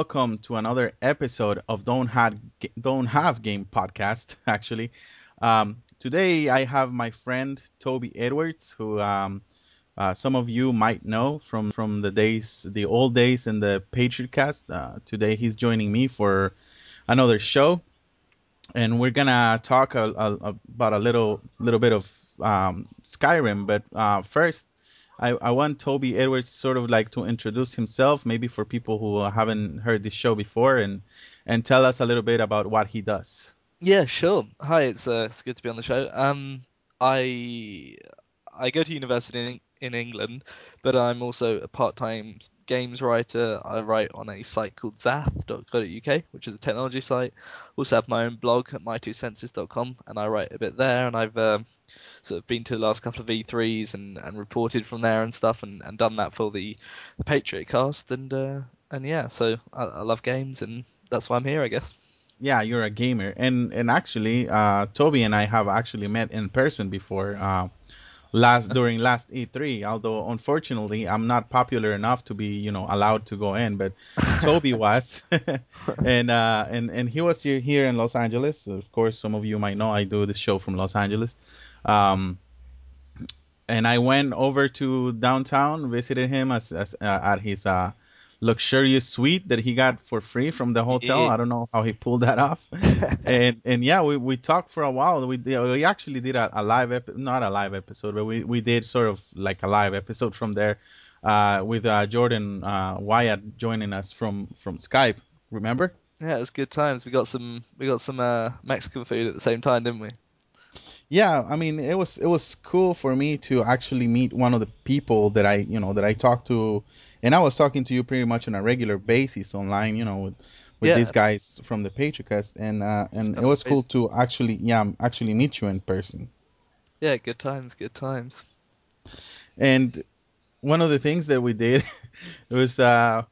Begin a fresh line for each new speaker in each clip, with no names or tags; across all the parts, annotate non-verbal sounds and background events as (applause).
welcome to another episode of Don't Have Don't Have Game podcast. (laughs) Actually, um, today I have my friend Toby Edwards, who um, uh, some of you might know from from the days, the old days in the Patriot Cast. Uh, today he's joining me for another show, and we're gonna talk a, a, about a little little bit of um, Skyrim. But uh, first, I, I want Toby Edwards sort of like to introduce himself, maybe for people who haven't heard this show before, and and tell us a little bit about what he does.
Yeah, sure. Hi, it's uh, it's good to be on the show. Um, I I go to university in, England, but I'm also a part-time games writer. I write on a site called zath.co.uk, which is a technology site. Also have my own blog at mytwosenses.com, and I write a bit there. And I've um, sort of been to the last couple of E3s and, and reported from there and stuff, and, and done that for the, the Patriot Cast. And uh, and yeah, so I, I love games, and that's why I'm here, I guess
yeah, you're a gamer, and and actually, uh, Toby and I have actually met in person before. Uh, last during last E3. Although unfortunately, I'm not popular enough to be you know allowed to go in, but Toby (laughs) was, (laughs) and uh, and and he was here here in Los Angeles. Of course, some of you might know I do this show from Los Angeles. Um, and I went over to downtown, visited him as, as uh, at his uh, luxurious suite that he got for free from the hotel. I don't know how he pulled that off. (laughs) and and yeah, we, we talked for a while. We we actually did a, a live epi- not a live episode, but we, we did sort of like a live episode from there uh, with uh, Jordan uh, Wyatt joining us from from Skype. Remember?
Yeah, it was good times. We got some we got some uh, Mexican food at the same time, didn't we?
Yeah, I mean it was it was cool for me to actually meet one of the people that I you know that I talked to and I was talking to you pretty much on a regular basis online, you know, with, with yeah. these guys from the Patriotcast, and uh, and it was cool to actually, yeah, actually meet you in person.
Yeah, good times, good times.
And one of the things that we did (laughs) was uh,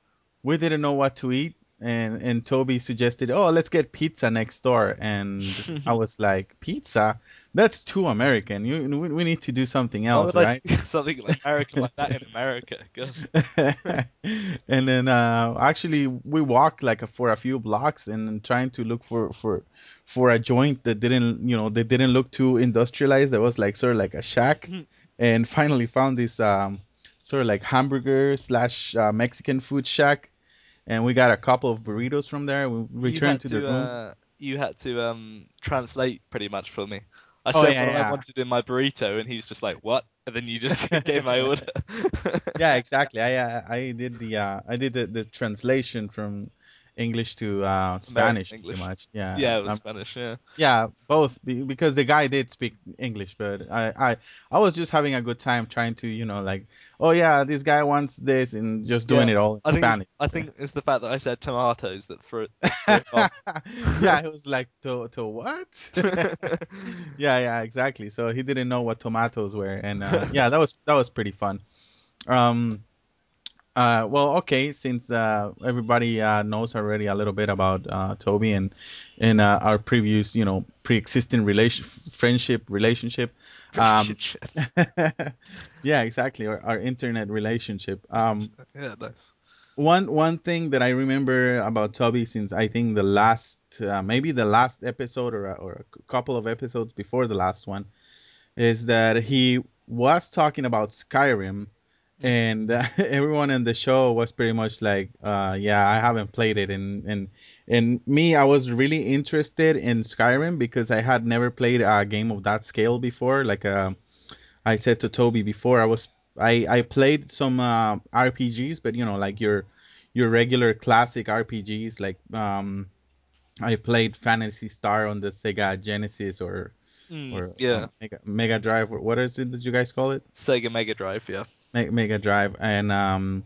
we didn't know what to eat, and and Toby suggested, oh, let's get pizza next door, and I was (laughs) like, pizza? That's too American. You we, we need to do something else, right? (laughs)
something like American like that in America. (laughs)
and then uh, actually we walked like a, for a few blocks and trying to look for for for a joint that didn't you know they didn't look too industrialized. That was like sort of like a shack, mm-hmm. and finally found this um, sort of like hamburger slash uh, Mexican food shack, and we got a couple of burritos from there. We returned to, to, the room. Uh,
you had to um, translate pretty much for me. I oh, said yeah, what yeah. I wanted in my burrito, and he's just like, "What?" And then you just (laughs) gave my order. (laughs)
yeah, exactly. I uh, I did the uh, I did the, the translation from English to uh, Spanish English. pretty much. Yeah.
Yeah, it was um, Spanish. Yeah.
Yeah, both because the guy did speak English, but I, I I was just having a good time trying to you know like oh yeah this guy wants this and just doing yeah. it all in
I think
Spanish.
I think it's the fact that I said tomatoes that for it. (laughs)
yeah, it was like to to what? (laughs) (laughs) yeah, yeah, exactly. So he didn't know what tomatoes were, and uh, yeah, that was that was pretty fun. Um, uh, well, okay, since uh, everybody uh, knows already a little bit about uh, Toby and and uh, our previous, you know, pre-existing relation, friendship, relationship. Um, (laughs) yeah, exactly. Our, our internet relationship. Um,
yeah, nice.
One one thing that I remember about Toby, since I think the last, uh, maybe the last episode or or a couple of episodes before the last one, is that he was talking about Skyrim and uh, (laughs) everyone in the show was pretty much like, uh, "Yeah, I haven't played it," and and and me, I was really interested in Skyrim because I had never played a game of that scale before. Like uh, I said to Toby before, I was I I played some uh, RPGs, but you know, like your your regular classic RPGs, like um, I played Phantasy Star on the Sega Genesis or
mm, or yeah uh,
Mega, Mega Drive. What is it that you guys call it?
Sega Mega Drive, yeah.
Mega Drive, and um,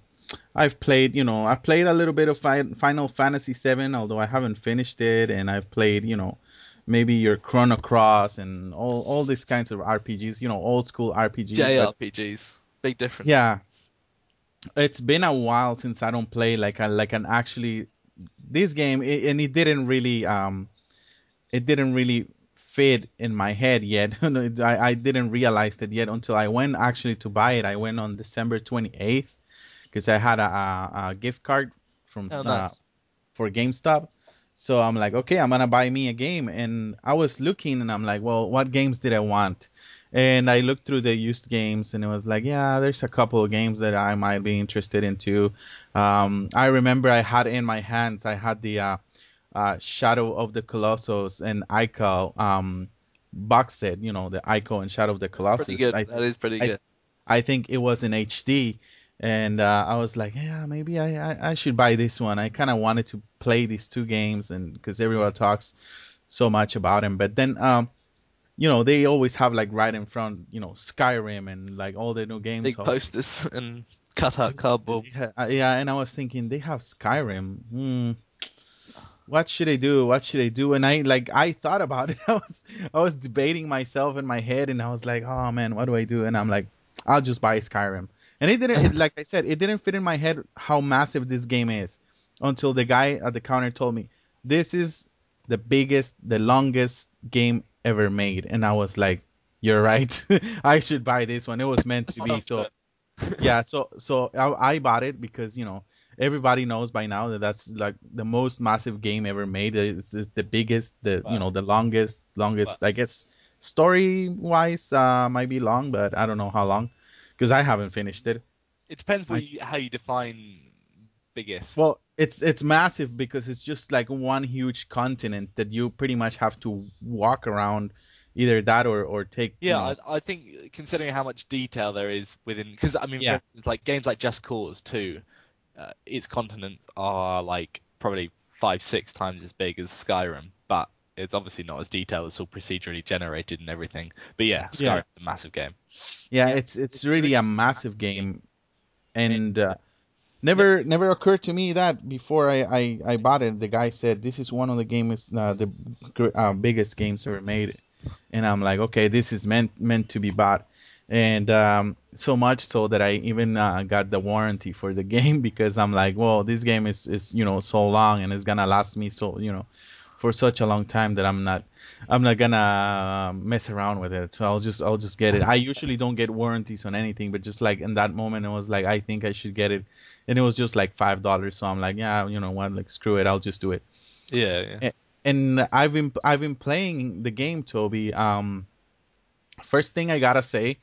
I've played, you know, I played a little bit of Final Fantasy VII, although I haven't finished it, and I've played, you know, maybe your Chrono Cross and all all these kinds of RPGs, you know, old school RPGs.
JRPGs, big difference.
Yeah, it's been a while since I don't play like a like an actually this game, it, and it didn't really um, it didn't really fit in my head yet. (laughs) I, I didn't realize it yet until I went actually to buy it. I went on December 28th because I had a, a, a, gift card from
oh, nice. uh,
for GameStop. So I'm like, okay, I'm gonna buy me a game, and I was looking, and I'm like, well, what games did I want? And I looked through the used games, and it was like, yeah, there's a couple of games that I might be interested into. Um, I remember I had in my hands, I had the uh, uh, Shadow of the Colossus and Ico um, box set, you know, the Ico and Shadow of the Colossus.
Pretty good.
I,
that is pretty
I-
good.
I think it was in HD, and uh, I was like, yeah, maybe I, I, I should buy this one. I kind of wanted to play these two games, and because everyone talks so much about them, but then um, you know, they always have like right in front, you know, Skyrim and like all the new games.
Big posters (laughs) and cut out cardboard. (laughs)
yeah, yeah, and I was thinking they have Skyrim. Hmm. What should I do? What should I do? And I like I thought about (laughs) it. I was I was debating myself in my head, and I was like, oh man, what do I do? And I'm like, I'll just buy Skyrim. And it didn't. It, like I said, it didn't fit in my head how massive this game is until the guy at the counter told me this is the biggest, the longest game ever made, and I was like, you're right. (laughs) I should buy this one. It was meant to be. So yeah, so so I, I bought it because you know everybody knows by now that that's like the most massive game ever made. It's, it's the biggest, the you know the longest, longest. I guess story wise uh, might be long, but I don't know how long because I haven't finished it.
It depends
I-
you, how you define biggest.
Well, it's it's massive because it's just like one huge continent that you pretty much have to walk around, either that or or take. you
Yeah,
know-
I, I think considering how much detail there is within, because I mean,
Yeah.
instance, like games like Just Cause 2, uh, its continents are like probably five, six times as big as Skyrim, but it's obviously not as detailed. It's all procedurally generated and everything. But yeah,
Yeah.
Skyrim's a massive game.
yeah,
Yeah,
it's it's really a massive game, and uh, never never occurred to me that before I, I I bought it. The guy said this is one of the games uh, the uh, biggest games ever made, and I'm like, okay, this is meant meant to be bought, and um, so much so that I even uh, got the warranty for the (laughs) game because I'm like, well, this game is is you know so long and it's gonna last me so you know for such a long time that I'm not I'm not gonna uh, mess around with it. So I'll just I'll just get it. I usually don't get warranties on anything, but just like in that moment, it was like I think I should get it, and it was just like five dollars. So I'm like, yeah, you know what, like screw it, I'll just do it.
Yeah, yeah.
And I've been I've been playing the game, Toby. Um, first thing I gotta say,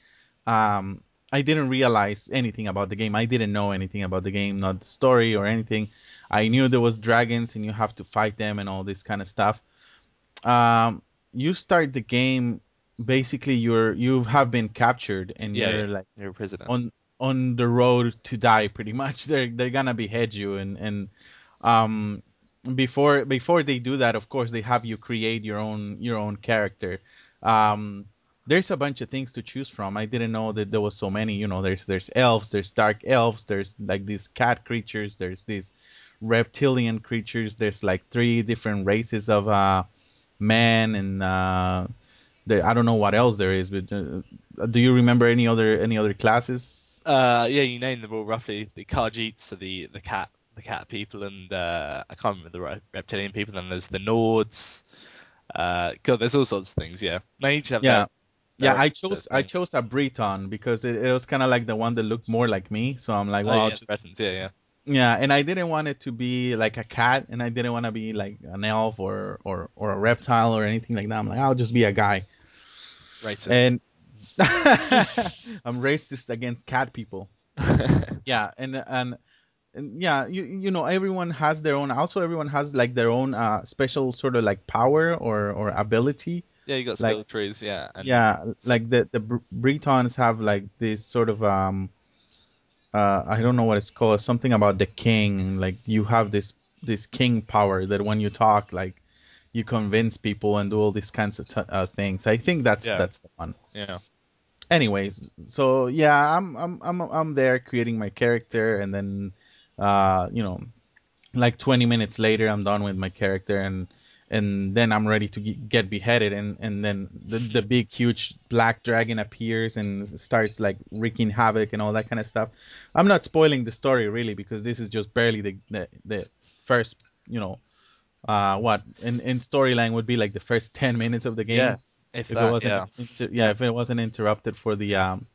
um, I didn't realize anything about the game. I didn't know anything about the game, not the story or anything. I knew there was dragons and you have to fight them and all this kind of stuff. Um, you start the game basically you're you have been captured and
Yeah,
you're
yeah.
like
You're a prisoner.
on on the road to die pretty much (laughs) they're they're gonna behead you and and um before before they do that of course they have you create your own your own character um there's a bunch of things to choose from i didn't know that there was so many you know there's there's elves there's dark elves there's like these cat creatures there's these reptilian creatures there's like three different races of uh men and uh there, i don't know what else there is but uh, do you remember any other any other classes
Uh, yeah, you named them all roughly. The Khajiits are the the cat the cat people, and uh, I can't remember the re- reptilian people. Then there's the Nords. Uh, God, there's all sorts of things. Yeah, they each have
Yeah.
their-
Yeah, I chose I chose a Breton because it, it was kind of like the one that looked more like me. So I'm like,
Oh,
well, I'll
yeah,
just-
yeah, yeah.
yeah, and I didn't want it to be like a cat, and I didn't want to be like an elf or or or a reptile or anything like that. I'm like, I'll just be a guy,
Racist.
and (laughs) I'm racist against cat people. (laughs) Yeah, and and. And yeah, you you know everyone has their own. Also, everyone has like their own uh, special sort of like power or or ability.
Yeah, you got
like-
skill trees, yeah. And
yeah like the the bretons have like this sort of um uh i don't know what it's called something about the king like you have this this king power that when you talk like you convince people and do all these kinds of t- uh, things i think that's
Yeah.
that's the one
yeah.
anyways so yeah i'm i'm i'm i'm there creating my character and then uh you know like 20 minutes later i'm done with my character and and then i'm ready to get beheaded and and then the, the big huge black dragon appears and starts like wreaking havoc and all that kind of stuff i'm not spoiling the story really because this is just barely the the, the first you know uh what in in storyline would be like the first 10 minutes of the game
Yeah. If,
if
that,
it wasn't
yeah.
inter- yeah if it wasn't interrupted for the um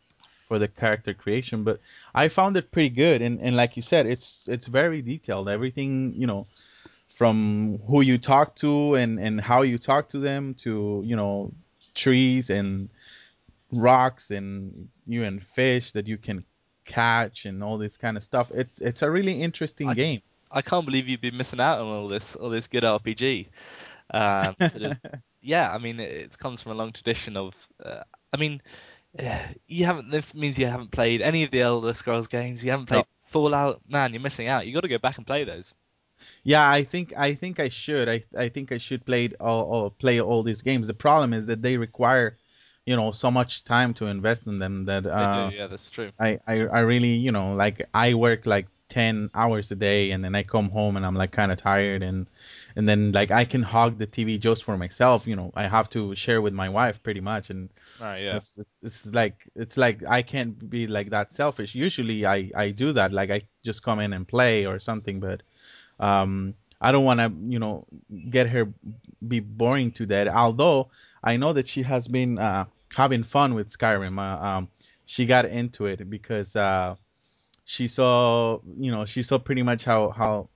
for the character creation but i found it pretty good and and like you said it's it's very detailed everything you know from who you talk to and and how you talk to them to you know trees and rocks and you and fish that you can catch and all this kind of stuff. It's it's a really interesting
I,
game.
I can't believe you've been missing out on all this all this good RPG. Um, (laughs) sort of, yeah, I mean, it, it, comes from a long tradition of. Uh, I mean, you haven't. This means you haven't played any of the Elder Scrolls games. You haven't played no. Fallout. Man, you're missing out. You got to go back and play those.
Yeah, I think I think I should. I I think I should play all, all play all these games. The problem is that they require you know so much time to invest in them that uh,
yeah that's true.
I, I i really you know like i work like 10 hours a day and then i come home and i'm like kind of tired and and then like i can hog the tv just for myself you know. I have to share with my wife pretty much and
right yeah.
it's, it's, it's like it's like i can't be like that selfish. Usually i i do that. Like i just come in and play or something but um i don't want to you know get her be boring to that although i know that she has been uh having fun with Skyrim. Uh, um, she got into it because uh, she saw, you know, she saw pretty much how how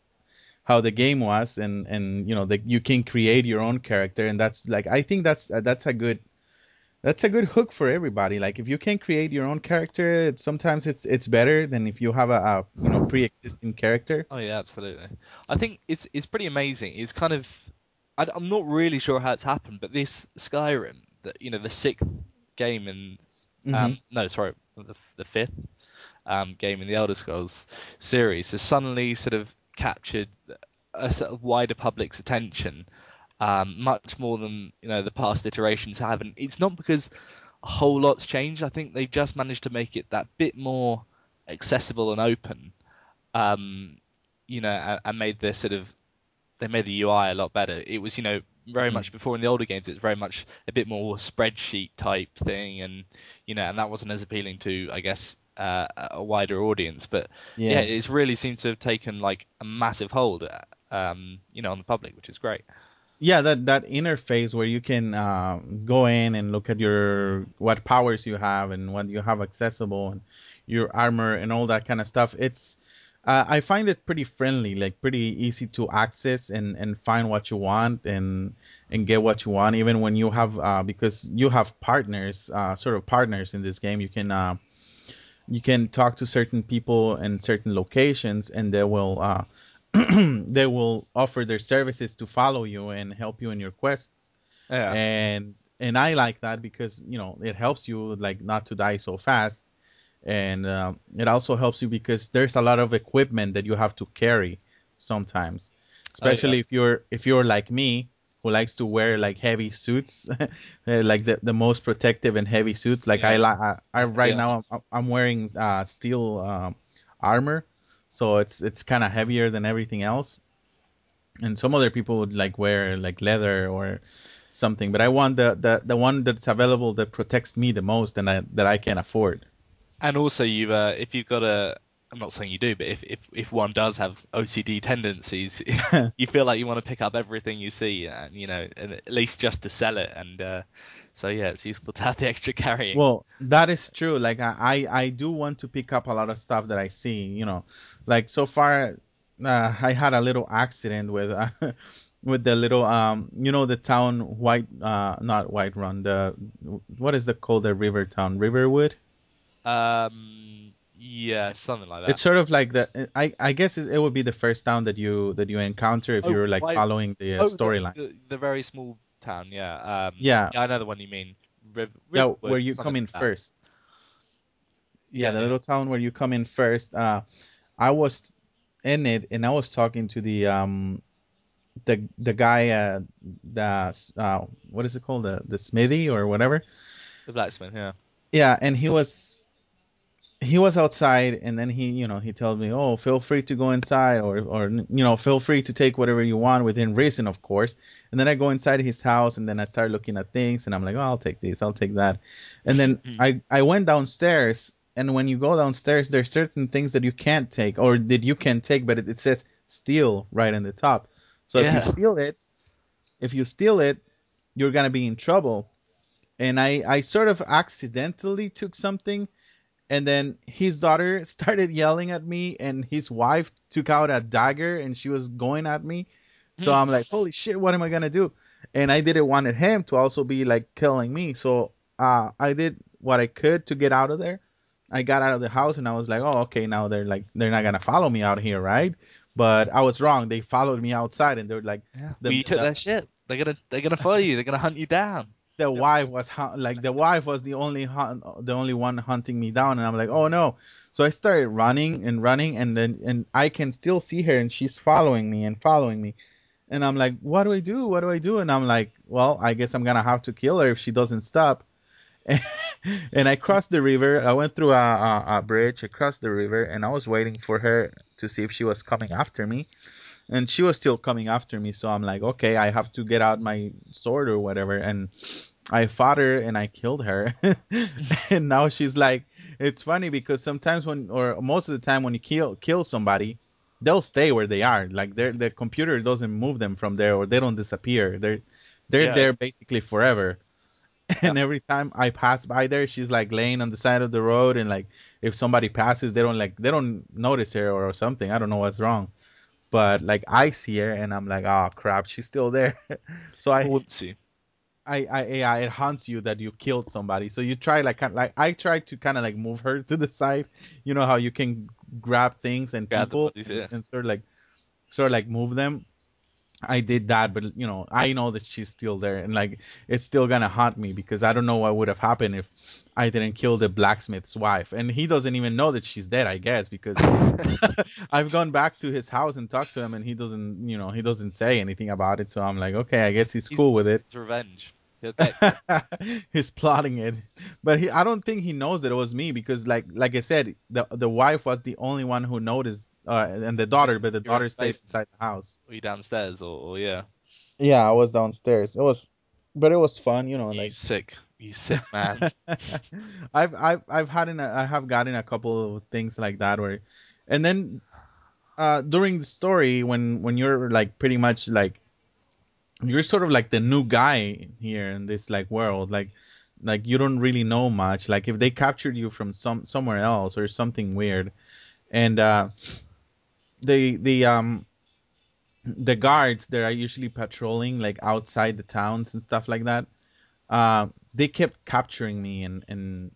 how the game was, and and you know that you can create your own character, and that's like I think that's uh, that's a good that's a good hook for everybody. Like if you can create your own character, it, sometimes it's it's better than if you have a, a you know pre-existing character.
Oh yeah, absolutely. I think it's it's pretty amazing. It's kind of I, am not really sure how it's happened, but this Skyrim, that you know, the sixth game in um, mm-hmm. no, sorry, the, the fifth um, game in the Elder Scrolls series has suddenly sort of captured a sort of wider public's attention, um, much more than you know the past iterations have. And it's not because a whole lot's changed. I think they've just managed to make it that bit more accessible and open. Um, you know, and, and made the sort of they made the UI a lot better. It was, you know, very mm. much before in the older games, it's very much a bit more spreadsheet type thing, and you know, and that wasn't as appealing to, I guess, uh, a wider audience. But yeah. yeah. it's really seems to have taken like a massive hold, um, you know, on the public, which is great.
Yeah, that that interface where you can uh, go in and look at your what powers you have and what you have accessible and your armor and all that kind of stuff. It's uh, I find it pretty friendly, like pretty easy to access and, and find what you want and and get what you want. Even when you have uh, because you have partners, uh, sort of partners in this game, you can uh, you can talk to certain people in certain locations, and they will uh, (clears throat) they will offer their services to follow you and help you in your quests. Yeah. And and I like that because you know it helps you like not to die so fast and uh, it also helps you because there's a lot of equipment that you have to carry sometimes especially oh, yeah. if you're if you're like me who likes to wear like heavy suits (laughs) like the, the most protective and heavy suits like yeah. I, I i right yeah. now I'm, I'm wearing uh, steel um, armor so it's it's kind of heavier than everything else and some other people would like wear like leather or something but i want the the, the one that's available that protects me the most and I, that i can afford
and also you uh, if you've got a I'm not saying you do, but if, if, if one does have OCD tendencies, (laughs) you feel like you want to pick up everything you see, and you know, and at least just to sell it. And uh, so yeah, it's useful to have the extra carrying.
Well, that is true. Like I I do want to pick up a lot of stuff that I see. You know, like so far, uh, I had a little accident with. Uh, (laughs) with the little um you know the town white uh not Whiterun the what is the called the river town riverwood
um, yeah, something like that.
It's sort of like the. I I guess it, it would be the first town that you that you encounter if oh, you're like following the uh, oh, storyline.
The, the, the, very small town, yeah. Um,
yeah.
I know the one you mean.
Riv- yeah, where you come in like first. Yeah, yeah the little town where you come in first. Uh, I was in it and I was talking to the um the the guy uh the uh what is it called the the smithy or whatever
the blacksmith yeah
yeah and he was he was outside and then he you know he told me oh feel free to go inside or or you know feel free to take whatever you want within reason of course and then i go inside his house and then i start looking at things and i'm like oh i'll take this i'll take that and then mm-hmm. i i went downstairs and when you go downstairs there's certain things that you can't take or that you can take but it, it says steal right in the top so yeah. if you steal it if you steal it you're gonna be in trouble and i i sort of accidentally took something and then his daughter (laughs) started yelling at me and his wife took out a dagger and she was going at me So I'm like, holy shit, what am I gonna do? And I didn't want him to also be like killing me. So uh, I did what I could to get out of there. I got out of the house and I was like, oh, okay, now they're like, they're not gonna follow me out here, right? But I was wrong. They followed me outside and they're like,
Yeah.
The-
well, you took
the-
their shit. They're gonna they're gonna follow you. They're gonna hunt you down.
The wife was like the wife was the only the only one hunting me down and I'm like oh no. So I started running and running and then and I can still see her and she's following me and following me. And I'm like what do I do? What do I do? And I'm like well I guess I'm gonna have to kill her if she doesn't stop. (laughs) And I crossed the river. I went through a, a, a bridge across the river and I was waiting for her to see if she was coming after me and she was still coming after me so i'm like okay i have to get out my sword or whatever and i fought her and i killed her. (laughs) And now she's like it's funny because sometimes when or most of the time when you kill kill somebody they'll stay where they are. Like their the computer doesn't move them from there or they don't disappear. They're they're
Yeah.
there basically forever. (laughs) And every time i pass by there she's like laying on the side of the road and like if somebody passes they don't like they don't notice her or something. I don't know what's wrong but like I see her and I'm like, oh crap, she's still there. (laughs) so I,
Haunts see.
I, I, yeah, it haunts you that you killed somebody. So you try like, kind like I tried to kind of like move her (laughs) to the side. You know how you can grab things and
Grab
people
bodies, yeah.
and sort of like, sort of like move them. I did that, but you know, I know that she's still there, and like it's still gonna haunt me because I don't know what would have happened if I didn't kill the blacksmith's wife, and he doesn't even know that she's dead, I guess, because (laughs) I've gone back to his house and talked to him, and he doesn't, you know, he doesn't say anything about it. So I'm like, okay, I guess he's
He's
cool with it.
It's revenge. (laughs)
He's plotting it, but he, I don't think he knows that it was me because, like, like I said, the the wife was the only one who noticed, uh, and the daughter, but the
You're
daughter
stays
stayed inside the house.
you downstairs or, or yeah.
Yeah, I was downstairs. It was, but it was fun, you know,
You
like.
sick. You sick man. (laughs)
I've I've I've had in a, I have gotten a couple of things like that where, and then, uh, during the story when when you're like pretty much like, you're sort of like the new guy here in this like world like, like you don't really know much like if they captured you from some somewhere else or something weird, and uh, the the um. The guards that are usually patrolling like outside the towns and stuff like that, uh, they kept capturing me and and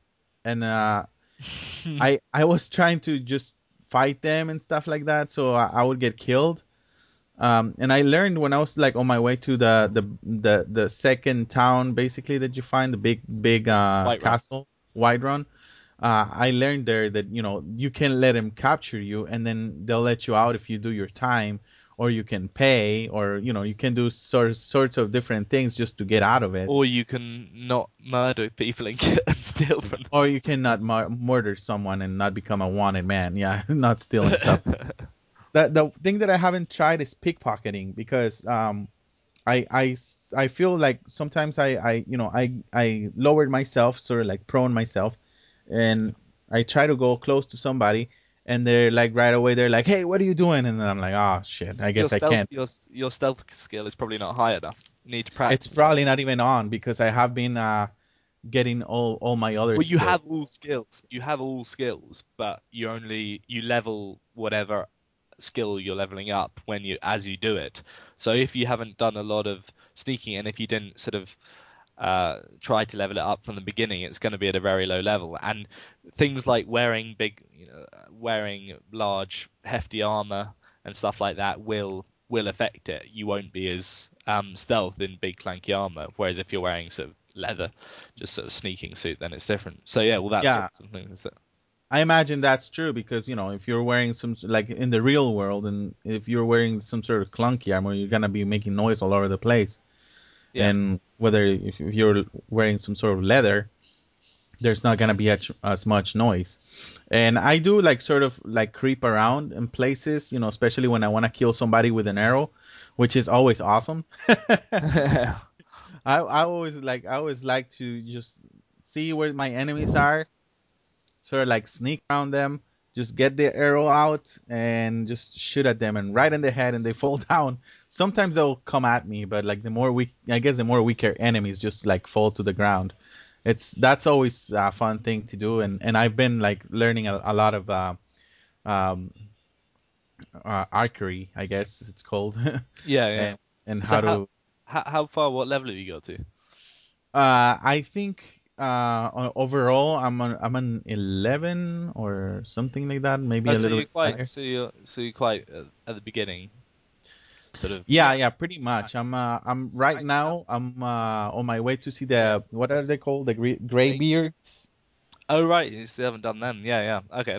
and uh, (laughs) I I was trying to just fight them and stuff like that, so I, I would get killed. Um, and I learned when I was like on my way to the the the, the second town basically that you find the big big uh,
Whiterun.
castle Whiterun. Uh, I learned there that you know you can let them capture you and then they'll let you out if you do your time or you can pay or you know you can do sort sorts of different things just to get out of it
or you can not murder people and, (laughs) get, and steal from
or you cannot mur- murder someone and not become a wanted man. Yeah, (laughs) not stealing stuff. (laughs) the the thing that I haven't tried is pickpocketing because um, I I I feel like sometimes I I you know I I lowered myself, sort of like prone myself, and I try to go close to somebody. And they're like right away. They're like, "Hey, what are you doing?" And then I'm like, "Oh shit, I guess I can't."
Your, your stealth skill is probably not high enough. You need to practice.
It's probably not even on because I have been uh, getting all all my other.
Well, you
skills.
have all skills. You have all skills, but you only you level whatever skill you're leveling up when you as you do it. So if you haven't done a lot of sneaking, and if you didn't sort of uh, try to level it up from the beginning, it's going to be at a very low level. And things like wearing big, you know, wearing large, hefty armor and stuff like that will will affect it. You won't be as um, stealth in big clanky armor. Whereas if you're wearing sort of leather, just sort of sneaking suit, then it's different. So yeah, well that's
Yeah.
some things that
I imagine that's true because you know if you're wearing some like in the real world and if you're wearing some sort of clunky armor, you're gonna be making noise all over the place.
Yeah.
And whether if you're wearing some sort of leather, there's not gonna be as, as much noise. And I do like sort of like creep around in places, you know, especially when I want to kill somebody with an arrow, which is always awesome. (laughs) I I always like I always like to just see where my enemies are, sort of like sneak around them, just get the arrow out and just shoot at them and right in the head and they (laughs) fall down. Sometimes they'll come at me, but like the more weak, I guess the more weaker enemies just like fall to the ground. It's that's always a fun thing to do and and I've been like learning a, a lot of uh, um uh, archery, I guess it's called, (laughs)
Yeah, yeah.
and, and
So
how to.
How, how far? What level have you got to?
Uh, I think uh, overall I'm on I'm on 11 or something like that, maybe
Oh,
a
so
little
you're
bit higher.
so you're, so you're quite at, at the beginning, sort of.
Yeah, yeah, pretty much. I'm uh, I'm right now I'm uh, on my way to see the what are they called? The gray, Greybeards.
Oh, right. You still haven't done them. Yeah, yeah. Okay.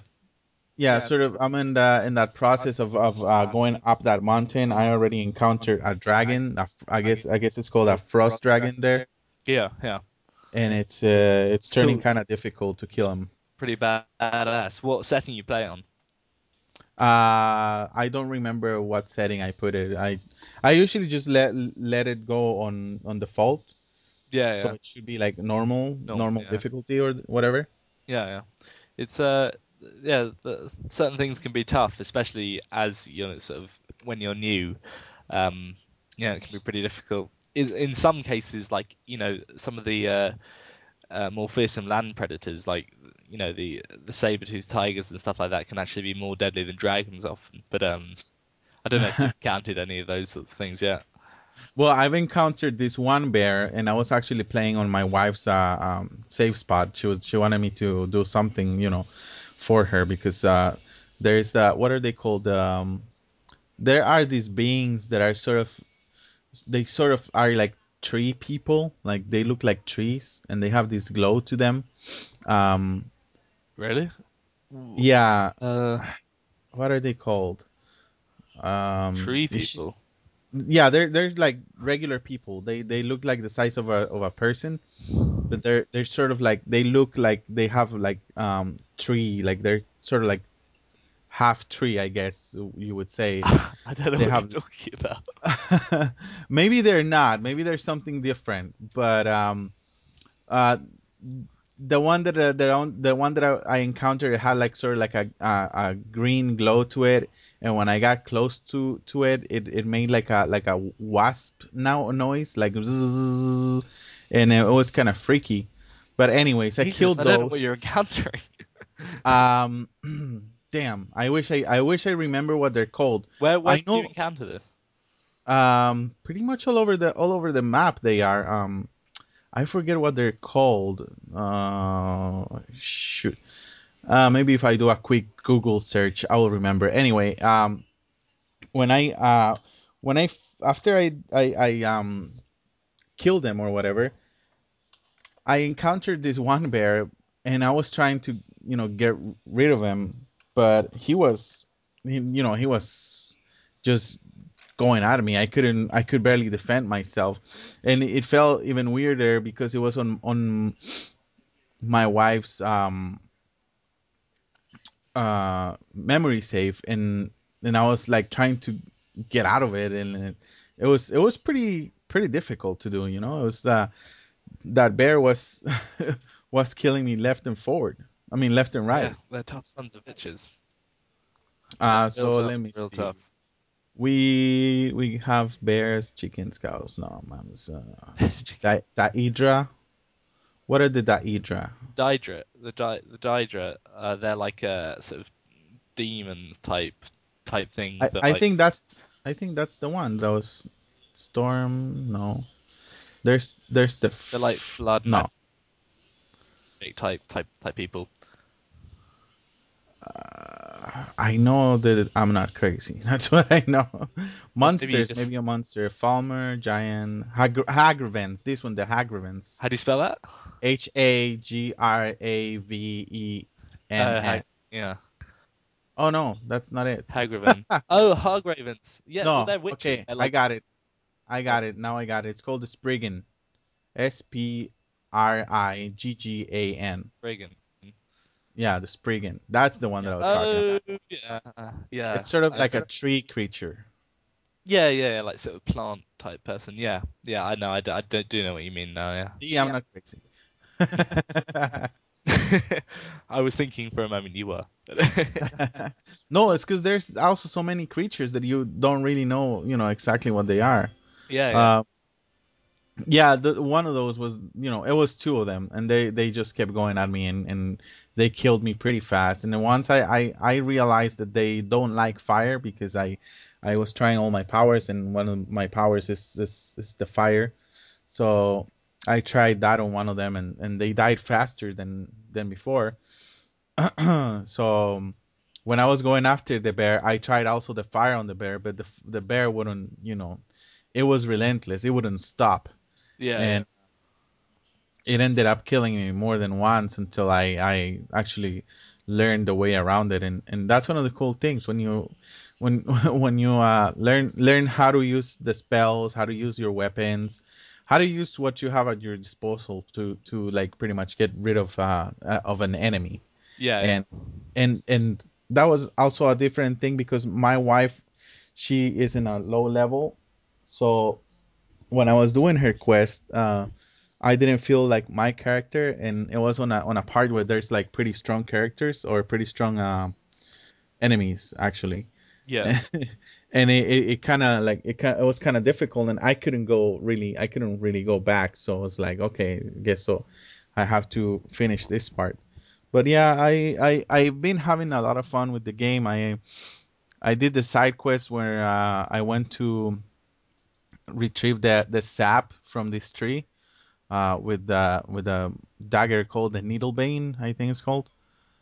Yeah,
Yeah.
sort of. I'm in the in that process of of uh, going up that mountain. I already encountered a dragon. A I guess I guess it's called a frost dragon there,
Yeah, yeah.
And it's uh, it's turning
Cool.
kind of difficult to kill him.
Pretty badass. What setting you play on?
Uh, I don't remember what setting I put it. I I usually just let let it go on on default,
Yeah,
so
yeah.
it should be like normal
Normal,
normal
yeah.
difficulty or whatever.
Yeah, yeah. It's uh yeah, the, certain things can be tough, especially as you know, sort of when you're new. Um, yeah, it can be pretty difficult. In, in some cases, like you know, some of the uh, uh, more fearsome land predators, like you know the the saber-toothed tigers and stuff like that, can actually be more deadly than dragons often. But um, I don't know if you've (laughs) counted any of those sorts of things yet.
Well, I've encountered this one bear, and I was actually playing on my wife's uh, um, safe spot. She was she wanted me to do something, you know, for her because uh, there's uh, what are they called? Um, there are these beings that are sort of they sort of are like tree people, like they look like trees, and they have this glow to them. Um,
Really?
yeah,
Uh,
what are they called? Um,
tree people.
Yeah, they're they're like regular people. They they look like the size of a of a person, but they're they're sort of like they look like they have like um tree like they're sort of like half tree, I guess you would say. (laughs)
I don't know
They
what
have-
you're talking about. (laughs)
Maybe they're not. Maybe there's something different. But um, uh, the one that uh, the the one that I, I encountered it had like sort of like a, a a green glow to it, and when I got close to to it, it, it made like a like a wasp now noise like zzzz, (laughs) and it was kind of freaky. But anyways, I
Jesus,
killed
I don't know
those.
what you're encountering.
Um, (clears throat) damn, I wish I I wish I remember what they're called.
Where where
I
did you
know-
encounter this?
Um, pretty much all over the all over the map they are. Um, I forget what they're called. Uh, shoot. Uh, maybe if I do a quick Google search, I will remember. Anyway, um, when I uh when I after I I, I um killed them or whatever, I encountered this one bear and I was trying to you know get rid of him, but he was, he, you know, he was just going at me. I couldn't, I could barely defend myself, and it felt even weirder because it was on on my wife's um uh memory save, and and I was like trying to get out of it, and it, it was it was pretty pretty difficult to do. You know, it was uh that bear was (laughs) was killing me left and forward. I mean left and right.
Yeah, they're tough sons of bitches.
Uh, so
tough,
let me
real
see.
tough.
We we have bears, chickens, cows. No, mom's uh, (laughs) Daedra. What are the Daedra?
Daedra, the di the Daedra, uh, they're like a sort of demons type type things.
I,
that
I
like,
think that's I think that's the one. That was Storm. No, there's there's the f-
they're like blood
no.
type type type people.
Uh, I know that I'm not crazy. (laughs) That's what I know. Monsters, maybe,
just-
a monster. Falmer, giant, Hagr- Hagravens. This one, the Hagravens.
How do you spell that?
H A G R A V E N
Uh, Hag- yeah,
Oh no, that's not it.
Hagraven. (laughs) oh, Hagravens. Yeah,
no,
well, they're witches.
okay,
They're
I got it. I got it. Now I got it. It's called the Spriggan. S P R I G G A N.
Spriggan.
Yeah, the Spriggan. That's the one that I was talking about.
Oh, yeah, yeah.
It's sort of
I
like
sort
a tree creature.
Yeah, yeah, like sort of plant type person. Yeah, yeah, I know. I do, do know what you mean now. Yeah.
See, I'm not crazy. (laughs)
I was thinking for a moment you were. (laughs)
no, it's because there's also so many creatures that you don't really know, you know, exactly what they are.
yeah, yeah.
Uh, Yeah, the, one of those was, you know, it was two of them, and they they just kept going at me, and and they killed me pretty fast. And then once I I, I realized that they don't like fire because I I was trying all my powers, and one of my powers is is, is the fire. So I tried that on one of them, and and they died faster than than before. (clears throat) so um, when I was going after the bear, I tried also the fire on the bear, but the the bear wouldn't, you know, it was relentless. It wouldn't stop
Yeah, yeah.
and it ended up killing me more than once until I, I actually learned the way around it. And, and that's one of the cool things when you when (laughs) when you uh, learn learn how to use the spells how to use your weapons how to use what you have at your disposal to to like pretty much get rid of uh, uh of an enemy.
Yeah, yeah.
and and and that was also a different thing because my wife she is in a low level. So when I was doing her quest, uh, I didn't feel like my character, and it was on a on a part where there's like pretty strong characters or pretty strong uh, enemies actually,
Yeah. (laughs)
and it it, it kind of like it it was kind of difficult, and I couldn't go really I couldn't really go back, so I was like okay, I guess so, I have to finish this part. But yeah, I I I've been having a lot of fun with the game. I I did the side quest where uh, I went to retrieve the the sap from this tree uh, with the with a dagger called the Nettlebane, I think it's called.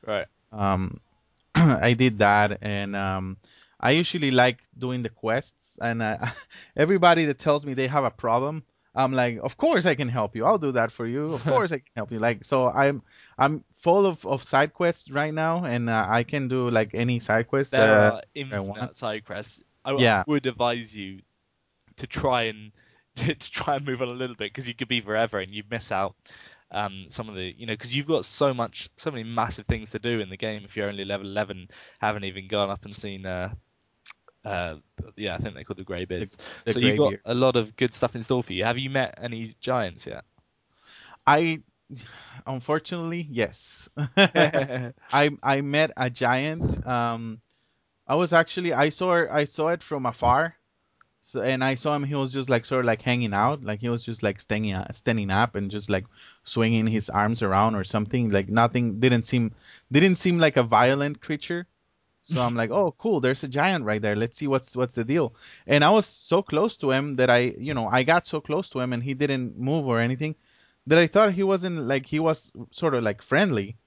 Right.
Um, (clears throat) I did that, and um, I usually like doing the quests. And uh, (laughs) everybody that tells me they have a problem, I'm like, of course I can help you. I'll do that for you. Of (laughs) course I can help you. Like, so I'm I'm full of, of side quests right now, and uh, I can do like any side quest
There
uh,
are
I want.
infinite side quests. I, I
Yeah,
would advise you to try and to, try and move on a little bit because you could be forever and you miss out um, some of the you know because you've got so much so many massive things to do in the game if you're only level 11 haven't even gone up and seen uh uh yeah I think they call the
the
so you've got
Greybeard.
a lot of good stuff in store for you have you met any giants yet
I unfortunately yes. (laughs) I I met a giant. Um, I was actually I saw I saw it from afar. So and I saw him. He was just like sort of like hanging out, like he was just like standing uh, standing up and just like swinging his arms around or something. Like nothing didn't seem didn't seem like a violent creature. So I'm like, oh, cool. There's a giant right there. Let's see what's what's the deal. And I was so close to him that I, you know, I got so close to him and he didn't move or anything that I thought he wasn't like he was sort of like friendly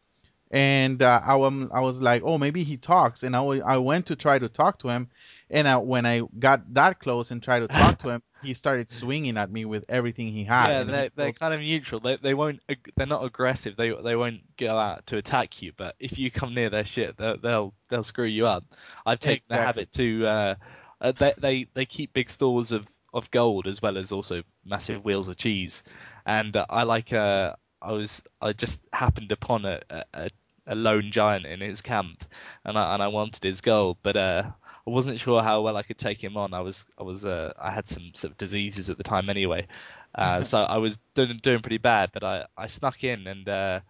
and uh, I, was, I was like, oh, maybe he talks. And I, w- I went to try to talk to him. And I, when I got that close and tried to talk to him, (laughs) he started swinging at me with everything he had.
Yeah, they're they're
was,
kind of neutral. They, they won't. They're not aggressive. They they won't go out to attack you. But if you come near their shit, they'll they'll, they'll screw you up. I've taken the habit to uh, uh they they they keep big stores of of gold as well as also massive wheels of cheese. And uh, I like uh I was I just happened upon a, a a a lone giant in his camp, and I and I wanted his gold, but uh. I wasn't sure how well I could take him on. I was, I was, uh, I had some sort of diseases at the time anyway, uh, (laughs) so I was doing, doing pretty bad, but I, I snuck in and uh,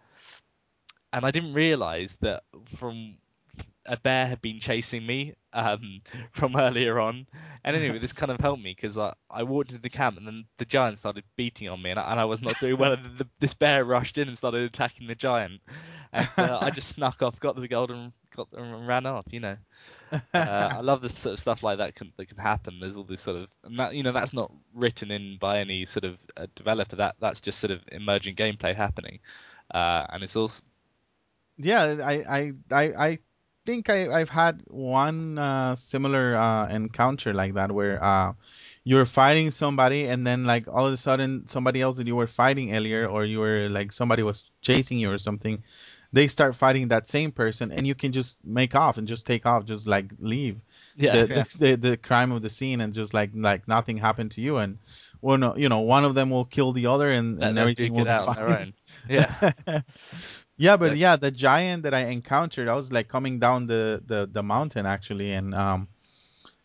and I didn't realise that from a bear had been chasing me um, (laughs) from earlier on. And (laughs) anyway, this kind of helped me because I, I walked into the camp and then the giant started beating on me and I, and I was not doing well. And the, this bear rushed in and started attacking the giant, and uh, I just (laughs) snuck off, got the gold and got and ran off. You know. Uh, I love this sort of stuff like that can that can happen. There's all this sort of and that you know that's not written in by any sort of uh, developer. That that's just sort of emergent gameplay happening, uh, and it's also
yeah, I, I, I, I think I, I've had one uh, similar uh, encounter like that where uh, you're fighting somebody and then like all of a sudden somebody else that you were fighting earlier or you were like somebody was chasing you or something they start fighting that same person and you can just make off and just take off just like leave
yeah
the
yeah
the the, the crime of the scene and just like like nothing happened to you and well no you know one of them will kill the other and and everything will
it
be
out on their
fine
own. Yeah. (laughs) (laughs)
yeah but yeah the giant that i encountered i was like coming down the the, the mountain actually and um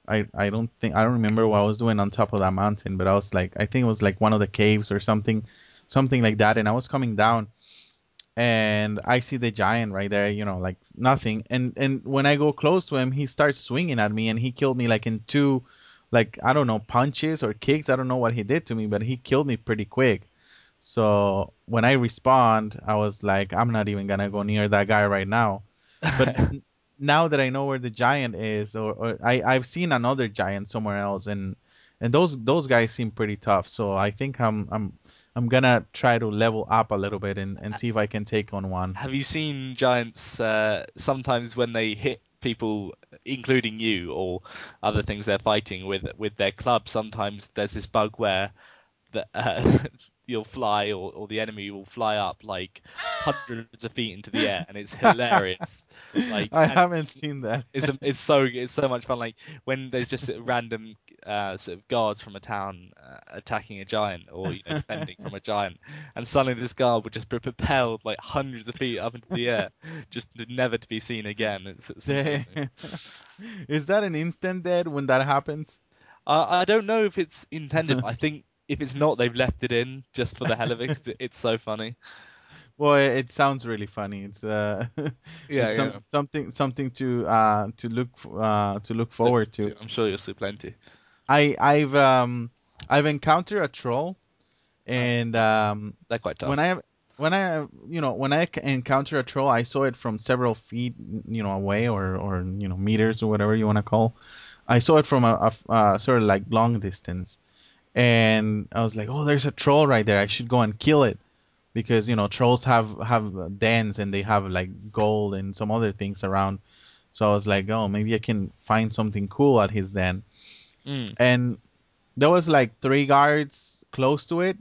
I, I don't think I don't remember what I was doing on top of that mountain, but I was like I think it was like one of the caves or something, something like that, and I was coming down, and I see the giant right there, you know, like nothing. And and when I go close to him, he starts swinging at me, and he killed me like in two, like I don't know punches or kicks. I don't know what he did to me, but he killed me pretty quick. So when I respond, I was like, I'm not even gonna go near that guy right now. But (laughs) now that I know where the giant is, or, or I I've seen another giant somewhere else, and and those those guys seem pretty tough. So I think I'm I'm I'm gonna try to level up a little bit and, and see if I can take on one.
Have you seen giants uh, sometimes when they hit people, including you or other things they're fighting with with their club? Sometimes there's this bug where that uh, (laughs) you'll fly or, or the enemy will fly up like (laughs) hundreds of feet into the air and it's hilarious (laughs) like
I haven't seen that.
it's it's so it's so much fun like when there's just random uh, sort of guards from a town uh, attacking a giant or you know defending from a giant and suddenly this guard would just be propelled like hundreds of feet up into the air just never to be seen again it's, it's amazing. (laughs)
Is that an instant dead when that happens?
uh, I don't know if it's intended I think if it's not, they've left it in just for the hell of it because it, it's so funny. (laughs)
Well, it sounds really funny. It's uh, (laughs)
yeah,
it's
some, yeah.
something something to uh to look uh to look forward to.
I'm sure you'll see plenty.
I I've um I've encountered a troll, and um
they're quite tough.
when I when I you know when I encounter a troll, I saw it from several feet you know away or or you know meters or whatever you want to call. I saw it from a, a, a sort of like long distance, and I was like, oh, there's a troll right there. I should go and kill it because you know trolls have have dens and they have like gold and some other things around. So I was like, oh, maybe I can find something cool at his den.
Mm.
And there was like three guards close to it,